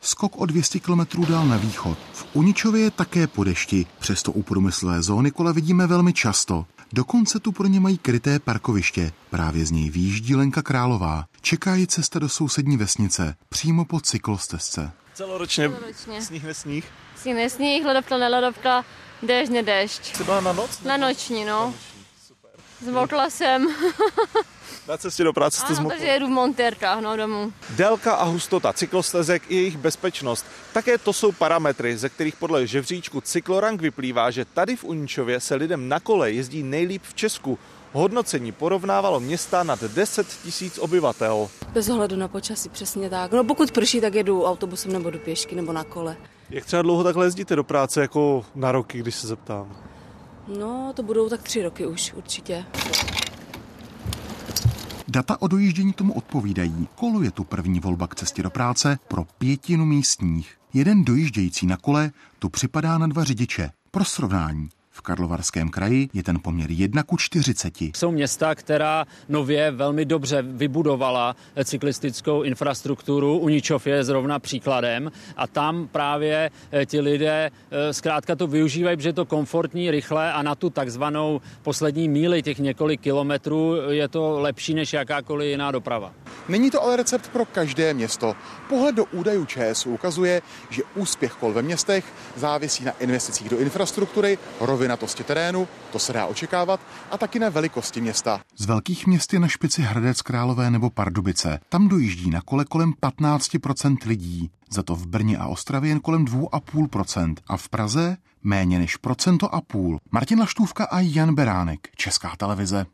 Skok o 200 km dál na východ. V Uničově je také po dešti, přesto u průmyslové zóny kola vidíme velmi často. Dokonce tu pro ně mají kryté parkoviště. Právě z něj výjíždí Lenka Králová. Čeká ji cesta do sousední vesnice, přímo po cyklostezce. Celoročně, Celoročně. sníh ne sníh? Sníh ne sníh, ledovka ne ledovka, déšť ne déšť. Třeba na noc? Na noční, no. Zmokla jsem. Na cestě do práce jste zmokla? takže jedu v montérkách, no domů. Délka a hustota cyklostezek i jejich bezpečnost. Také to jsou parametry, ze kterých podle žebříčku Cyklorang vyplývá, že tady v Uničově se lidem na kole jezdí nejlíp v Česku. Hodnocení porovnávalo města nad 10 tisíc obyvatel. Bez ohledu na počasí, přesně tak. No pokud prší, tak jedu autobusem nebo do pěšky nebo na kole. Jak třeba dlouho takhle jezdíte do práce jako na roky, když se zeptám? No, to budou tak tři roky už určitě. Data o dojíždění tomu odpovídají. Kolo je tu první volba k cestě do práce pro pětinu místních. Jeden dojíždějící na kole tu připadá na dva řidiče. Pro srovnání, v Karlovarském kraji je ten poměr 1 ku 40. Jsou města, která nově velmi dobře vybudovala cyklistickou infrastrukturu. Uničov je zrovna příkladem a tam právě eh, ti lidé eh, zkrátka to využívají, protože je to komfortní, rychle a na tu takzvanou poslední míli těch několik kilometrů je to lepší než jakákoliv jiná doprava. Není to ale recept pro každé město. Pohled do údajů ČSU ukazuje, že úspěch kol ve městech závisí na investicích do infrastruktury, rovinatosti terénu, to se dá očekávat, a taky na velikosti města. Z velkých měst je na špici Hradec Králové nebo Pardubice. Tam dojíždí na kole kolem 15% lidí, za to v Brně a Ostravě jen kolem 2,5% a v Praze méně než procento a půl. Martin Laštůvka a Jan Beránek, Česká televize.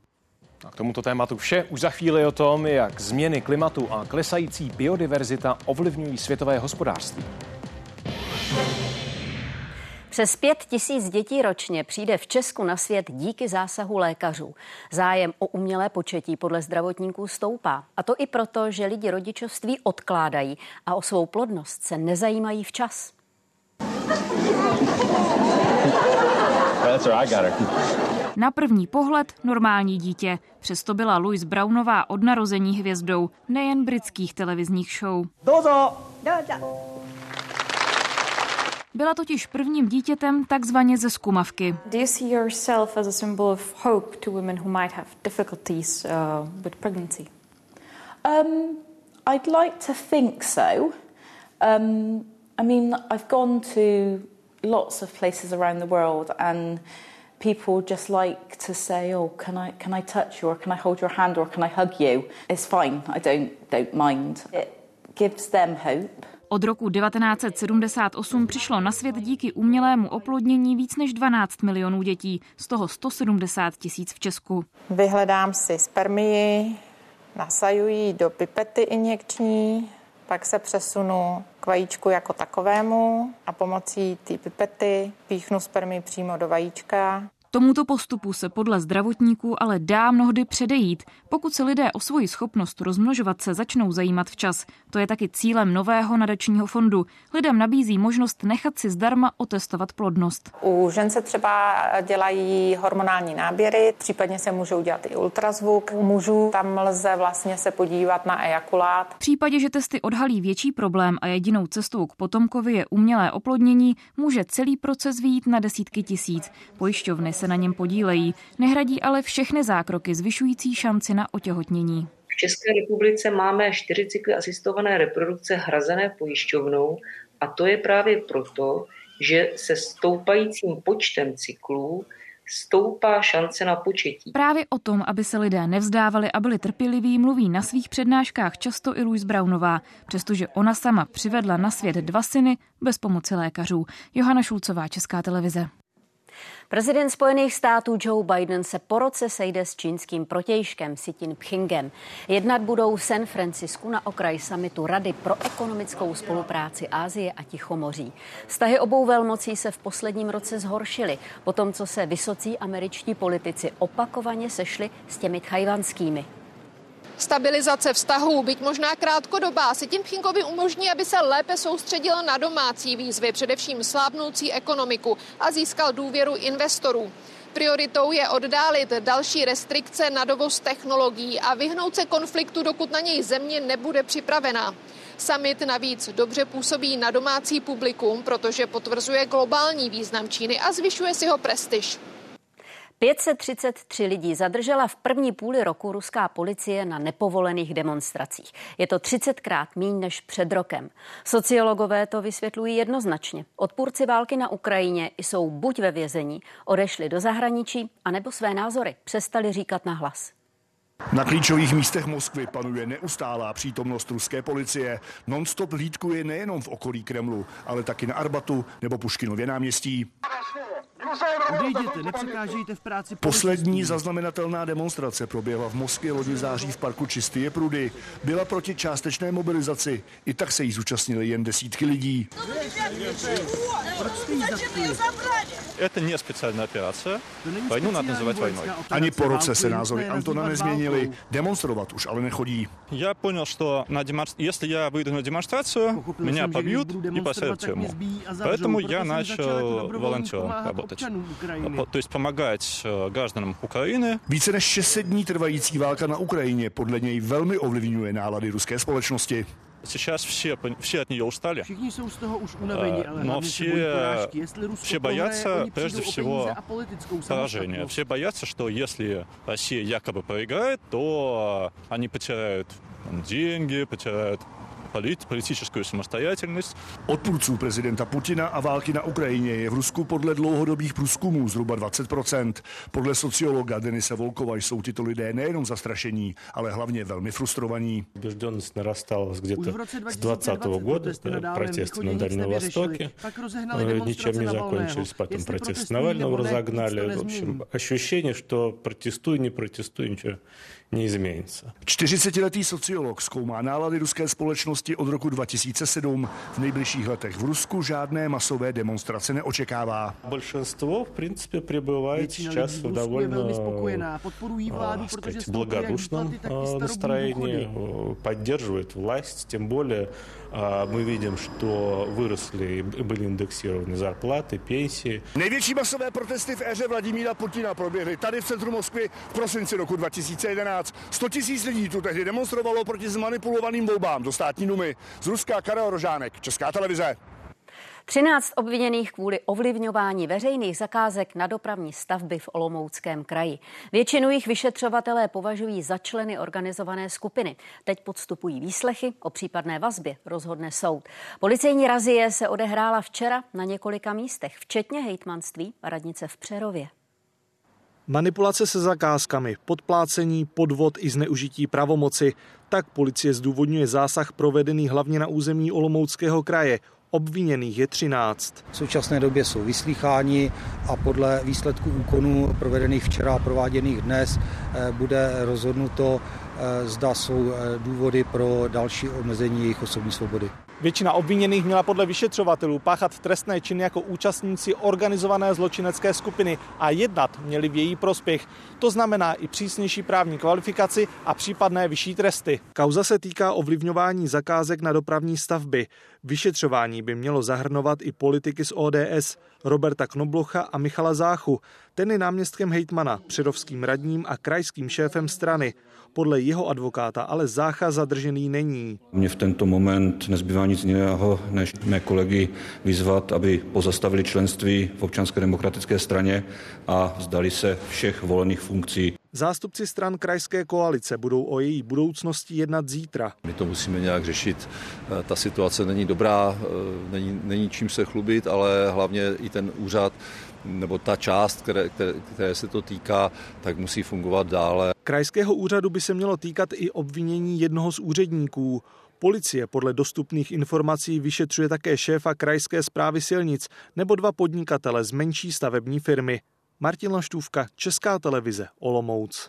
A k tomuto tématu vše. Už za chvíli o tom, jak změny klimatu a klesající biodiverzita ovlivňují světové hospodářství. Přes pět tisíc dětí ročně přijde v Česku na svět díky zásahu lékařů. Zájem o umělé početí podle zdravotníků stoupá. A to i proto, že lidi rodičovství odkládají a o svou plodnost se nezajímají včas. Na první pohled normální dítě. Přesto byla Louise Brownová od narození hvězdou nejen britských televizních show. Dozo! Byla totiž prvním dítětem takzvaně ze skumavky. Do you see yourself as a symbol of hope to women who might have difficulties uh, with pregnancy? Um, I'd like to think so. Um, I mean, I've gone to lots of places around the world and people just like to say, "Oh, can I can I touch you, or can I hold your hand, or can I hug you?" It's fine. I don't don't mind. It gives them hope. Od roku 1978 přišlo na svět díky umělému oplodnění víc než 12 milionů dětí, z toho 170 tisíc v Česku. Vyhledám si spermii, nasajuji do pipety injekční, pak se přesunu k vajíčku jako takovému a pomocí té pipety píchnu spermy přímo do vajíčka. Tomuto postupu se podle zdravotníků ale dá mnohdy předejít, pokud se lidé o svoji schopnost rozmnožovat se začnou zajímat včas. To je taky cílem nového nadačního fondu. Lidem nabízí možnost nechat si zdarma otestovat plodnost. U žen se třeba dělají hormonální náběry, případně se můžou dělat i ultrazvuk. U mužů tam lze vlastně se podívat na ejakulát. V případě, že testy odhalí větší problém a jedinou cestou k potomkovi je umělé oplodnění, může celý proces výjít na desítky tisíc. Pojišťovny se na něm podílejí, nehradí ale všechny zákroky zvyšující šanci na otěhotnění. V České republice máme čtyři cykly asistované reprodukce hrazené pojišťovnou a to je právě proto, že se stoupajícím počtem cyklů stoupá šance na početí. Právě o tom, aby se lidé nevzdávali a byli trpěliví, mluví na svých přednáškách často i Louise Brownová, přestože ona sama přivedla na svět dva syny bez pomoci lékařů. Johana Šulcová, Česká televize. Prezident Spojených států Joe Biden se po roce sejde s čínským protějškem Xi Jinpingem. Jednat budou v San Francisku na okraji samitu Rady pro ekonomickou spolupráci Ázie a Tichomoří. Vztahy obou velmocí se v posledním roce zhoršily, po tom, co se vysocí američtí politici opakovaně sešli s těmi tchajvanskými. Stabilizace vztahů, byť možná krátkodobá, si tím Pchingovi umožní, aby se lépe soustředil na domácí výzvy, především slábnoucí ekonomiku a získal důvěru investorů. Prioritou je oddálit další restrikce na dovoz technologií a vyhnout se konfliktu, dokud na něj země nebude připravená. Summit navíc dobře působí na domácí publikum, protože potvrzuje globální význam Číny a zvyšuje si ho prestiž. 533 lidí zadržela v první půli roku ruská policie na nepovolených demonstracích. Je to 30krát míň než před rokem. Sociologové to vysvětlují jednoznačně. Odpůrci války na Ukrajině jsou buď ve vězení, odešli do zahraničí, anebo své názory přestali říkat na hlas. Na klíčových místech Moskvy panuje neustálá přítomnost ruské policie. Non-stop hlídkuje nejenom v okolí Kremlu, ale taky na Arbatu nebo Puškinově náměstí. Odejděte, nepřekážejte v práci. Poslední zaznamenatelná demonstrace proběhla v Moskvě lodi září v parku Čisté prudy. Byla proti částečné mobilizaci. I tak se jí zúčastnili jen desítky lidí. Это не специальная операция. Войну надо называть войной. Ani po roce se názory Antona nezměnily. Demonstrovat už ale nechodí. Я понял, что на демонстр... если я выйду на демонстрацию, меня побьют и посадят в тюрьму. Поэтому я начал волонтером работать. То есть помогать э, гражданам Украины. Více než 600 dní trvající válka na Ukrajině podle něj velmi ovlivňuje nálady ruské společnosti. Сейчас все, все от нее устали. Но все, все боятся oni прежде всего поражения. Все боятся, что если Россия якобы проиграет, то они потеряют деньги, потеряют полит- политическую самостоятельность. Odpůrců prezidenta Putina a války na Ukrajině je v Rusku podle dlouhodobých průzkumů zhruba 20%. Podle sociologa Denise Volkova jsou tyto lidé nejenom zastrašení, ale hlavně velmi frustrovaní. Убежденность нарастала с где-то Už v roce с 20 года, protesty na э, Dálném протесты východě на nic Дальнем nevyřešily. Востоке Pak rozehnali э, demonstrace ничем не Navalného. закончились. Потом Jestli протест protestují Навального nebo ne, nic разогнали. to В nezmění. общем, ощущение, что протестуй, не протестуй, ничего не изменится. 40-letý sociolog zkoumá nálady ruské společnosti od roku 2007. V nejbližších letech v Rusku žádné masové demonstrace neočekává. Большинство, в принципе, пребывает Většina сейчас lidí в v Rusku je velmi довольно spokojená, podporují vládu, а, protože сказать, stoupají jak благодушном výplaty, tak i а, starobní настроении, důchody. э, поддерживает власть, тем более а, мы видим, что выросли и были индексированы зарплаты, пенсии. Největší masové protesty v éře Vladimíra Putina proběhly tady v centru Moskvy v prosinci roku 2011. 100 tisíc lidí tu tehdy demonstrovalo proti zmanipulovaným volbám do státní dumy. Z Ruska Karel Rožánek, Česká televize. 13 obviněných kvůli ovlivňování veřejných zakázek na dopravní stavby v Olomouckém kraji. Většinu jich vyšetřovatelé považují za členy organizované skupiny. Teď podstupují výslechy o případné vazbě, rozhodne soud. Policejní razie se odehrála včera na několika místech, včetně hejtmanství a radnice v Přerově. Manipulace se zakázkami, podplácení, podvod i zneužití pravomoci. Tak policie zdůvodňuje zásah provedený hlavně na území Olomouckého kraje. Obviněných je 13. V současné době jsou vyslýcháni a podle výsledků úkonů provedených včera a prováděných dnes eh, bude rozhodnuto, zda jsou eh, důvody pro další omezení jejich osobní svobody. Většina obviněných měla podle vyšetřovatelů páchat trestné činy jako účastníci organizované zločinecké skupiny a jednat měli v její prospěch. To znamená i přísnější právní kvalifikaci a případné vyšší tresty. Kauza se týká ovlivňování zakázek na dopravní stavby. Vyšetřování by mělo zahrnovat i politiky z ODS, Roberta Knoblocha a Michala Záchu. Ten je náměstkem hejtmana, předovským radním a krajským šéfem strany. Podle jeho advokáta ale Zácha zadržený není. Mně v tento moment nezbývá nic jiného, než mé kolegy vyzvat, aby pozastavili členství v občanské demokratické straně a vzdali se všech volených funkcí. Zástupci stran krajské koalice budou o její budoucnosti jednat zítra. My to musíme nějak řešit. Ta situace není dobrá, není, není čím se chlubit, ale hlavně i ten úřad nebo ta část, které, které, které se to týká, tak musí fungovat dále. Krajského úřadu by se mělo týkat i obvinění jednoho z úředníků. Policie podle dostupných informací vyšetřuje také šéfa krajské zprávy silnic nebo dva podnikatele z menší stavební firmy. Martin Laštůvka, Česká televize, Olomouc.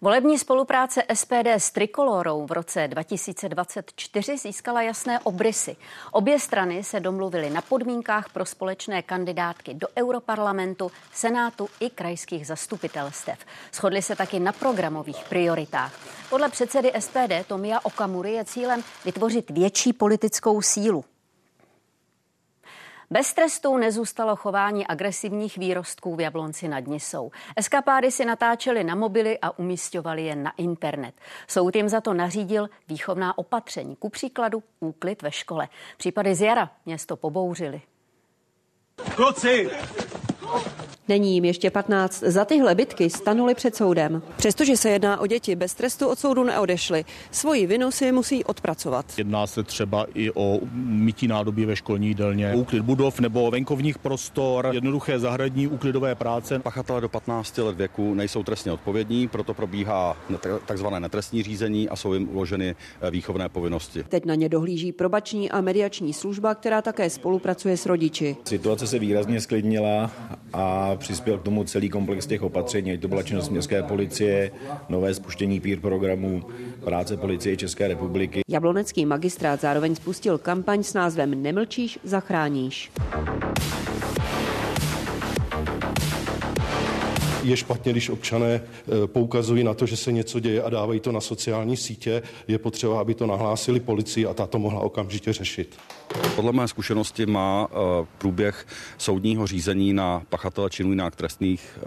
Volební spolupráce SPD s Trikolorou v roce 2024 získala jasné obrysy. Obě strany se domluvily na podmínkách pro společné kandidátky do Europarlamentu, Senátu i krajských zastupitelstev. Shodli se taky na programových prioritách. Podle předsedy SPD Tomia Okamury je cílem vytvořit větší politickou sílu. Bez trestů nezůstalo chování agresivních výrostků v Jablonci nad Nisou. Eskapády si natáčeli na mobily a umístovali je na internet. Soud jim za to nařídil výchovná opatření, ku příkladu úklid ve škole. Případy z jara město pobouřili. Kluci! Není jim ještě 15. Za tyhle bitky stanuli před soudem. Přestože se jedná o děti, bez trestu od soudu neodešly. Svoji vinu si musí odpracovat. Jedná se třeba i o mytí nádobí ve školní jídelně, úklid budov nebo venkovních prostor, jednoduché zahradní úklidové práce. Pachatelé do 15 let věku nejsou trestně odpovědní, proto probíhá takzvané netrestní řízení a jsou jim uloženy výchovné povinnosti. Teď na ně dohlíží probační a mediační služba, která také spolupracuje s rodiči. Situace se výrazně sklidnila a přispěl k tomu celý komplex těch opatření, ať to byla činnost městské policie, nové spuštění PIR programů, práce policie České republiky. Jablonecký magistrát zároveň spustil kampaň s názvem Nemlčíš, zachráníš. Je špatně, když občané poukazují na to, že se něco děje a dávají to na sociální sítě. Je potřeba, aby to nahlásili policii a ta to mohla okamžitě řešit. Podle mé zkušenosti má průběh soudního řízení na pachatele činů jinak trestných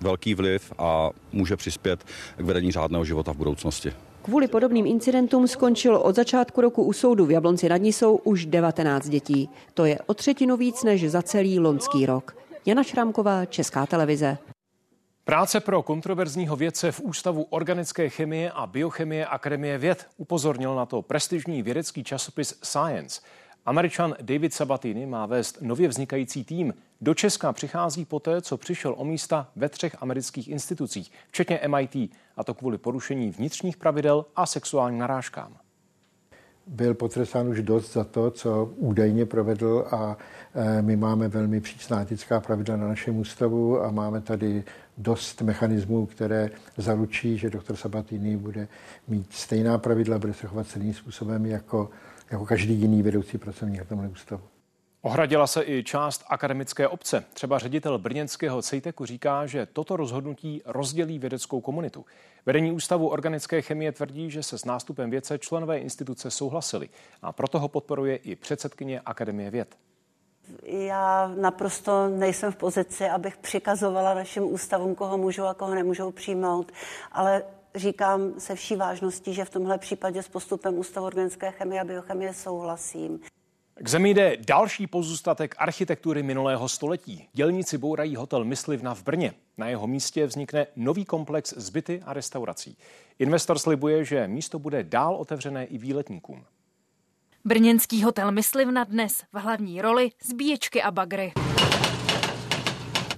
velký vliv a může přispět k vedení řádného života v budoucnosti. Kvůli podobným incidentům skončilo od začátku roku u soudu v Jablonci nad Nisou už 19 dětí. To je o třetinu víc než za celý lonský rok. Jana Šrámková, Česká televize. Práce pro kontroverzního vědce v Ústavu organické chemie a biochemie Akademie věd upozornil na to prestižní vědecký časopis Science. Američan David Sabatini má vést nově vznikající tým. Do Česka přichází poté, co přišel o místa ve třech amerických institucích, včetně MIT, a to kvůli porušení vnitřních pravidel a sexuálním narážkám. Byl potrestán už dost za to, co údajně provedl a e, my máme velmi přísná etická pravidla na našem ústavu a máme tady dost mechanismů, které zaručí, že doktor Sabatini bude mít stejná pravidla, bude se chovat stejným způsobem jako jako každý jiný vedoucí pracovník na tomhle ústavu. Ohradila se i část akademické obce. Třeba ředitel brněnského CEJTEKu říká, že toto rozhodnutí rozdělí vědeckou komunitu. Vedení Ústavu organické chemie tvrdí, že se s nástupem věce členové instituce souhlasili a proto ho podporuje i předsedkyně Akademie věd. Já naprosto nejsem v pozici, abych přikazovala našim ústavům, koho můžou a koho nemůžou přijmout, ale říkám se vší vážností, že v tomhle případě s postupem Ústavu organické chemie a biochemie souhlasím. K zemi jde další pozůstatek architektury minulého století. Dělníci bourají hotel Myslivna v Brně. Na jeho místě vznikne nový komplex zbyty a restaurací. Investor slibuje, že místo bude dál otevřené i výletníkům. Brněnský hotel Myslivna dnes v hlavní roli zbíječky a bagry.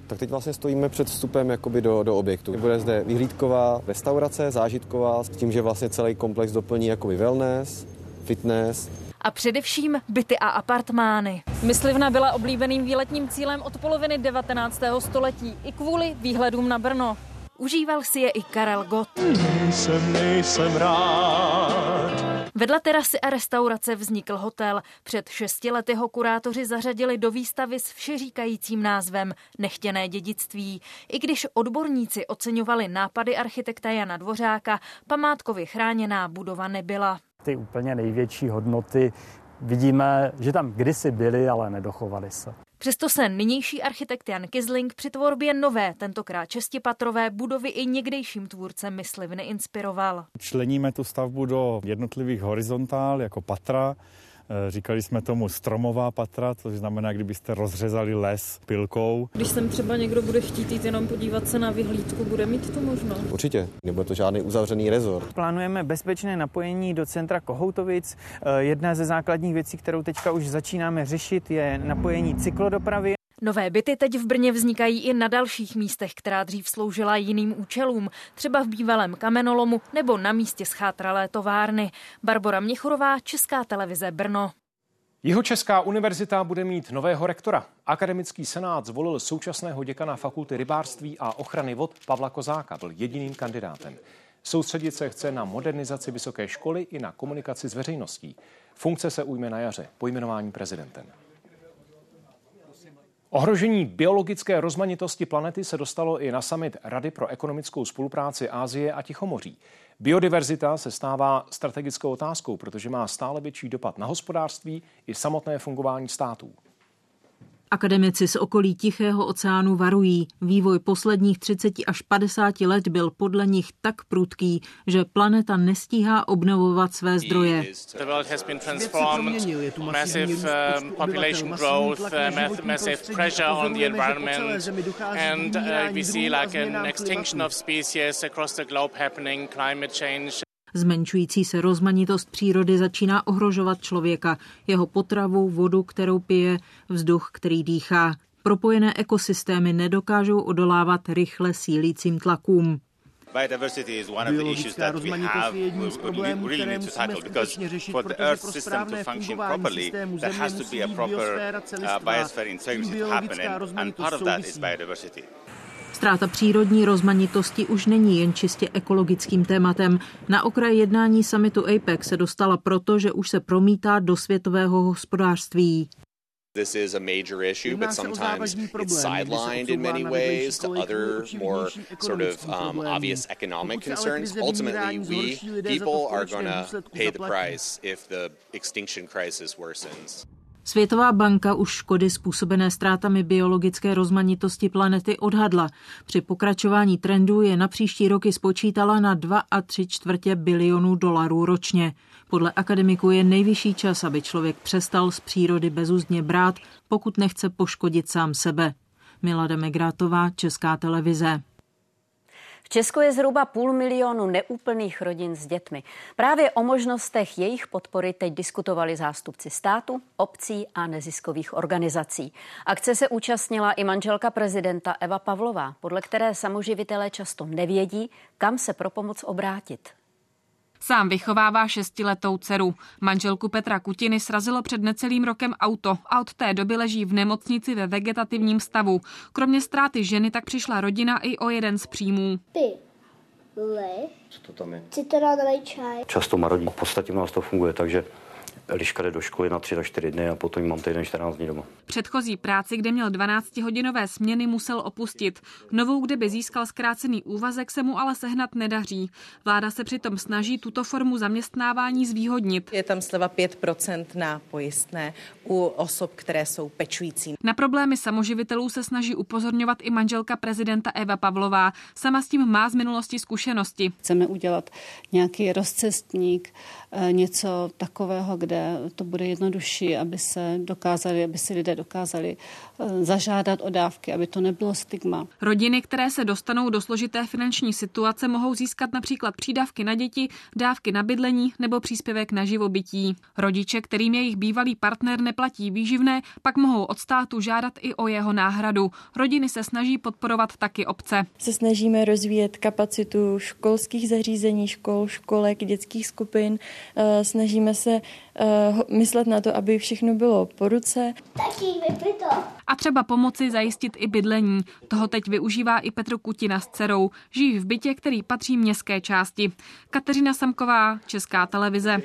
Tak teď vlastně stojíme před vstupem jakoby do, do objektu. Bude zde vyhlídková restaurace, zážitková, s tím, že vlastně celý komplex doplní jakoby wellness, fitness, a především byty a apartmány. Myslivna byla oblíbeným výletním cílem od poloviny 19. století i kvůli výhledům na Brno. Užíval si je i Karel Gott. Nejsem, nejsem rád. Vedle terasy a restaurace vznikl hotel. Před šesti lety ho kurátoři zařadili do výstavy s všeříkajícím názvem Nechtěné dědictví. I když odborníci oceňovali nápady architekta Jana Dvořáka, památkově chráněná budova nebyla. Ty úplně největší hodnoty vidíme, že tam kdysi byly, ale nedochovaly se. Přesto se nynější architekt Jan Kizling při tvorbě nové, tentokrát čestipatrové budovy i někdejším tvůrcem myslivny inspiroval. Členíme tu stavbu do jednotlivých horizontál jako patra, říkali jsme tomu stromová patra, což znamená, kdybyste rozřezali les pilkou. Když sem třeba někdo bude chtít jít jenom podívat se na vyhlídku, bude mít tu možnost? Určitě, nebude to žádný uzavřený rezort. Plánujeme bezpečné napojení do centra Kohoutovic. Eh, jedna ze základních věcí, kterou teďka už začínáme řešit, je napojení cyklodopravy. Nové byty teď v Brně vznikají i na dalších místech, která dřív sloužila jiným účelům, třeba v bývalém kamenolomu nebo na místě schátralé továrny. Barbara Měchurová, Česká televize Brno. Jeho Česká univerzita bude mít nového rektora. Akademický senát zvolil současného děkana fakulty rybářství a ochrany vod Pavla Kozáka, byl jediným kandidátem. Soustředit se chce na modernizaci vysoké školy i na komunikaci s veřejností. Funkce se ujme na jaře po jmenování prezidentem. Ohrožení biologické rozmanitosti planety se dostalo i na summit Rady pro ekonomickou spolupráci Ázie a Tichomoří. Biodiverzita se stává strategickou otázkou, protože má stále větší dopad na hospodářství i samotné fungování států. Akademici z okolí Tichého oceánu varují. Vývoj posledních 30 až 50 let byl podle nich tak prudký, že planeta nestíhá obnovovat své zdroje. Zmenšující se rozmanitost přírody začíná ohrožovat člověka, jeho potravu, vodu, kterou pije, vzduch, který dýchá. Propojené ekosystémy nedokážou odolávat rychle sílícím tlakům. Biologická rozmanitost je jedním z problémů, které musíme skutečně řešit, protože pro správné fungování systému Země musí být biosféra celistvá. Biologická rozmanitost souvisí. Ztráta přírodní rozmanitosti už není jen čistě ekologickým tématem. Na okraj jednání samitu APEC se dostala proto, že už se promítá do světového hospodářství. This is a major issue, but sometimes it's sidelined in many ways to other more sort of um, obvious economic concerns. Ultimately, we people are going to pay the price if the extinction crisis worsens. Světová banka už škody způsobené ztrátami biologické rozmanitosti planety odhadla. Při pokračování trendu je na příští roky spočítala na 2 a 3 čtvrtě bilionů dolarů ročně. Podle akademiků je nejvyšší čas, aby člověk přestal z přírody bezúzdně brát, pokud nechce poškodit sám sebe. Milada Megrátová, Česká televize. V Česku je zhruba půl milionu neúplných rodin s dětmi. Právě o možnostech jejich podpory teď diskutovali zástupci státu, obcí a neziskových organizací. Akce se účastnila i manželka prezidenta Eva Pavlová, podle které samoživitelé často nevědí, kam se pro pomoc obrátit. Sám vychovává šestiletou dceru. Manželku Petra Kutiny srazilo před necelým rokem auto a od té doby leží v nemocnici ve vegetativním stavu. Kromě ztráty ženy tak přišla rodina i o jeden z příjmů. Ty, Co to tam je? Citronový čaj. Často marodí. V podstatě u nás to funguje, takže Eliška jde do školy na 3 na 4 dny a potom mám týden 14 dní doma. Předchozí práci, kde měl 12-hodinové směny, musel opustit. Novou, kde by získal zkrácený úvazek, se mu ale sehnat nedaří. Vláda se přitom snaží tuto formu zaměstnávání zvýhodnit. Je tam sleva 5% na pojistné u osob, které jsou pečující. Na problémy samoživitelů se snaží upozorňovat i manželka prezidenta Eva Pavlová. Sama s tím má z minulosti zkušenosti. Chceme udělat nějaký rozcestník, eh, něco takového, kde kde to bude jednodušší, aby se dokázali, aby si lidé dokázali zažádat o dávky, aby to nebylo stigma. Rodiny, které se dostanou do složité finanční situace, mohou získat například přídavky na děti, dávky na bydlení nebo příspěvek na živobytí. Rodiče, kterým jejich bývalý partner neplatí výživné, pak mohou od státu žádat i o jeho náhradu. Rodiny se snaží podporovat taky obce. Se snažíme rozvíjet kapacitu školských zařízení, škol, školek, dětských skupin. Eh, snažíme se uh, myslet na to, aby všechno bylo po ruce. Taky to. A třeba pomoci zajistit i bydlení. Toho teď využívá i Petr Kutina s dcerou. Žijí v bytě, který patří městské části. Kateřina Samková, Česká televize.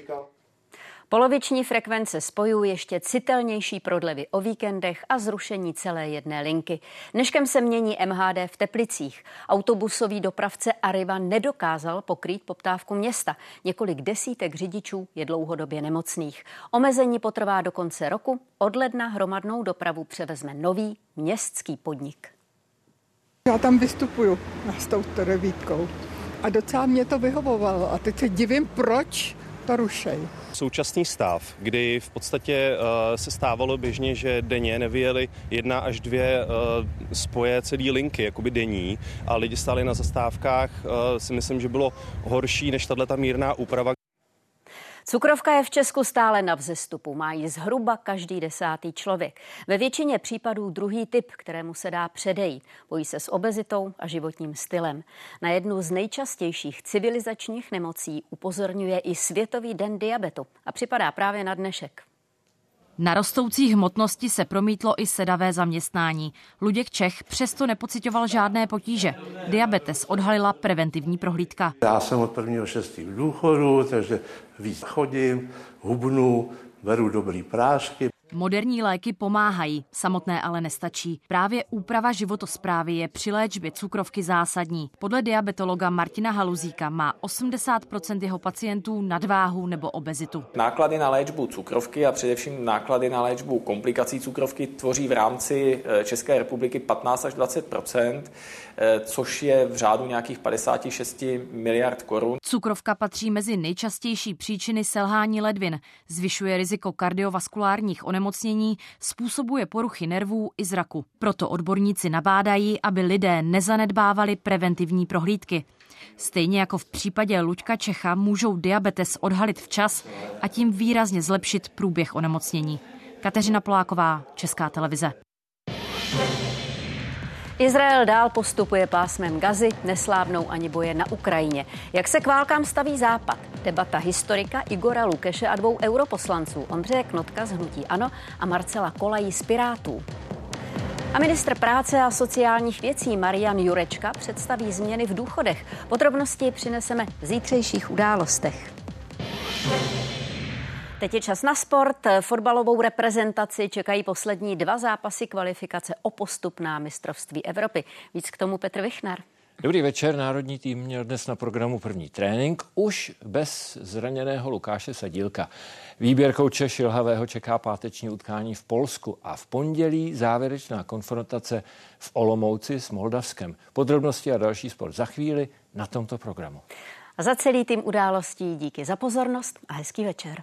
Poloviční frekvence spojů ještě citelnější prodlevy o víkendech a zrušení celé jedné linky. Dneškem se mění MHD v Teplicích. Autobusový dopravce Arriva nedokázal pokrýt poptávku města. Několik desítek řidičů je dlouhodobě nemocných. Omezení potrvá do konce roku. Od ledna hromadnou dopravu převezme nový městský podnik. Já tam vystupuju s touto devítkou a docela mě to vyhovovalo. A teď se divím, proč to rušej. Současný stav, kdy v podstatě uh, se stávalo běžně, že denně nevyjeli jedna až dvě uh, spoje celý linky, jakoby denní, a lidi stáli na zastávkách, uh, si myslím, že bylo horší než tahle ta mírná úprava. Cukrovka je v Česku stále na vzestupu. Má ji zhruba každý desátý člověk. Ve většině případů druhý typ, kterému se dá předejít. Bojí se s obezitou a životním stylem. Na jednu z nejčastějších civilizačních nemocí upozorňuje i Světový den diabetu a připadá právě na dnešek. Na rostoucí hmotnosti se promítlo i sedavé zaměstnání. Luděk Čech přesto nepocitoval žádné potíže. Diabetes odhalila preventivní prohlídka. Já jsem od 1.6. v důchodu, takže víc chodím, hubnu, beru dobrý prášky. Moderní léky pomáhají, samotné ale nestačí. Právě úprava životosprávy je při léčbě cukrovky zásadní. Podle diabetologa Martina Haluzíka má 80% jeho pacientů nadváhu nebo obezitu. Náklady na léčbu cukrovky a především náklady na léčbu komplikací cukrovky tvoří v rámci eh, České republiky 15 až 20 eh, což je v řádu nějakých 56 miliard korun. Cukrovka patří mezi nejčastější příčiny selhání ledvin, zvyšuje riziko kardiovaskulárních onemocnění způsobuje poruchy nervů i zraku. Proto odborníci nabádají, aby lidé nezanedbávali preventivní prohlídky. Stejně jako v případě Luďka Čecha můžou diabetes odhalit včas a tím výrazně zlepšit průběh onemocnění. Kateřina Poláková, Česká televize. Izrael dál postupuje pásmem Gazy, neslávnou ani boje na Ukrajině. Jak se k válkám staví Západ? Debata historika Igora Lukeše a dvou europoslanců Ondřeje Knotka z Hnutí Ano a Marcela Kolají z Pirátů. A ministr práce a sociálních věcí Marian Jurečka představí změny v důchodech. Podrobnosti přineseme v zítřejších událostech. Teď je čas na sport. Fotbalovou reprezentaci čekají poslední dva zápasy kvalifikace o postup na mistrovství Evropy. Víc k tomu Petr Vichnar. Dobrý večer. Národní tým měl dnes na programu první trénink, už bez zraněného Lukáše Sadílka. Výběr kouče Šilhavého čeká páteční utkání v Polsku a v pondělí závěrečná konfrontace v Olomouci s Moldavskem. Podrobnosti a další sport za chvíli na tomto programu. A za celý tým událostí díky za pozornost a hezký večer.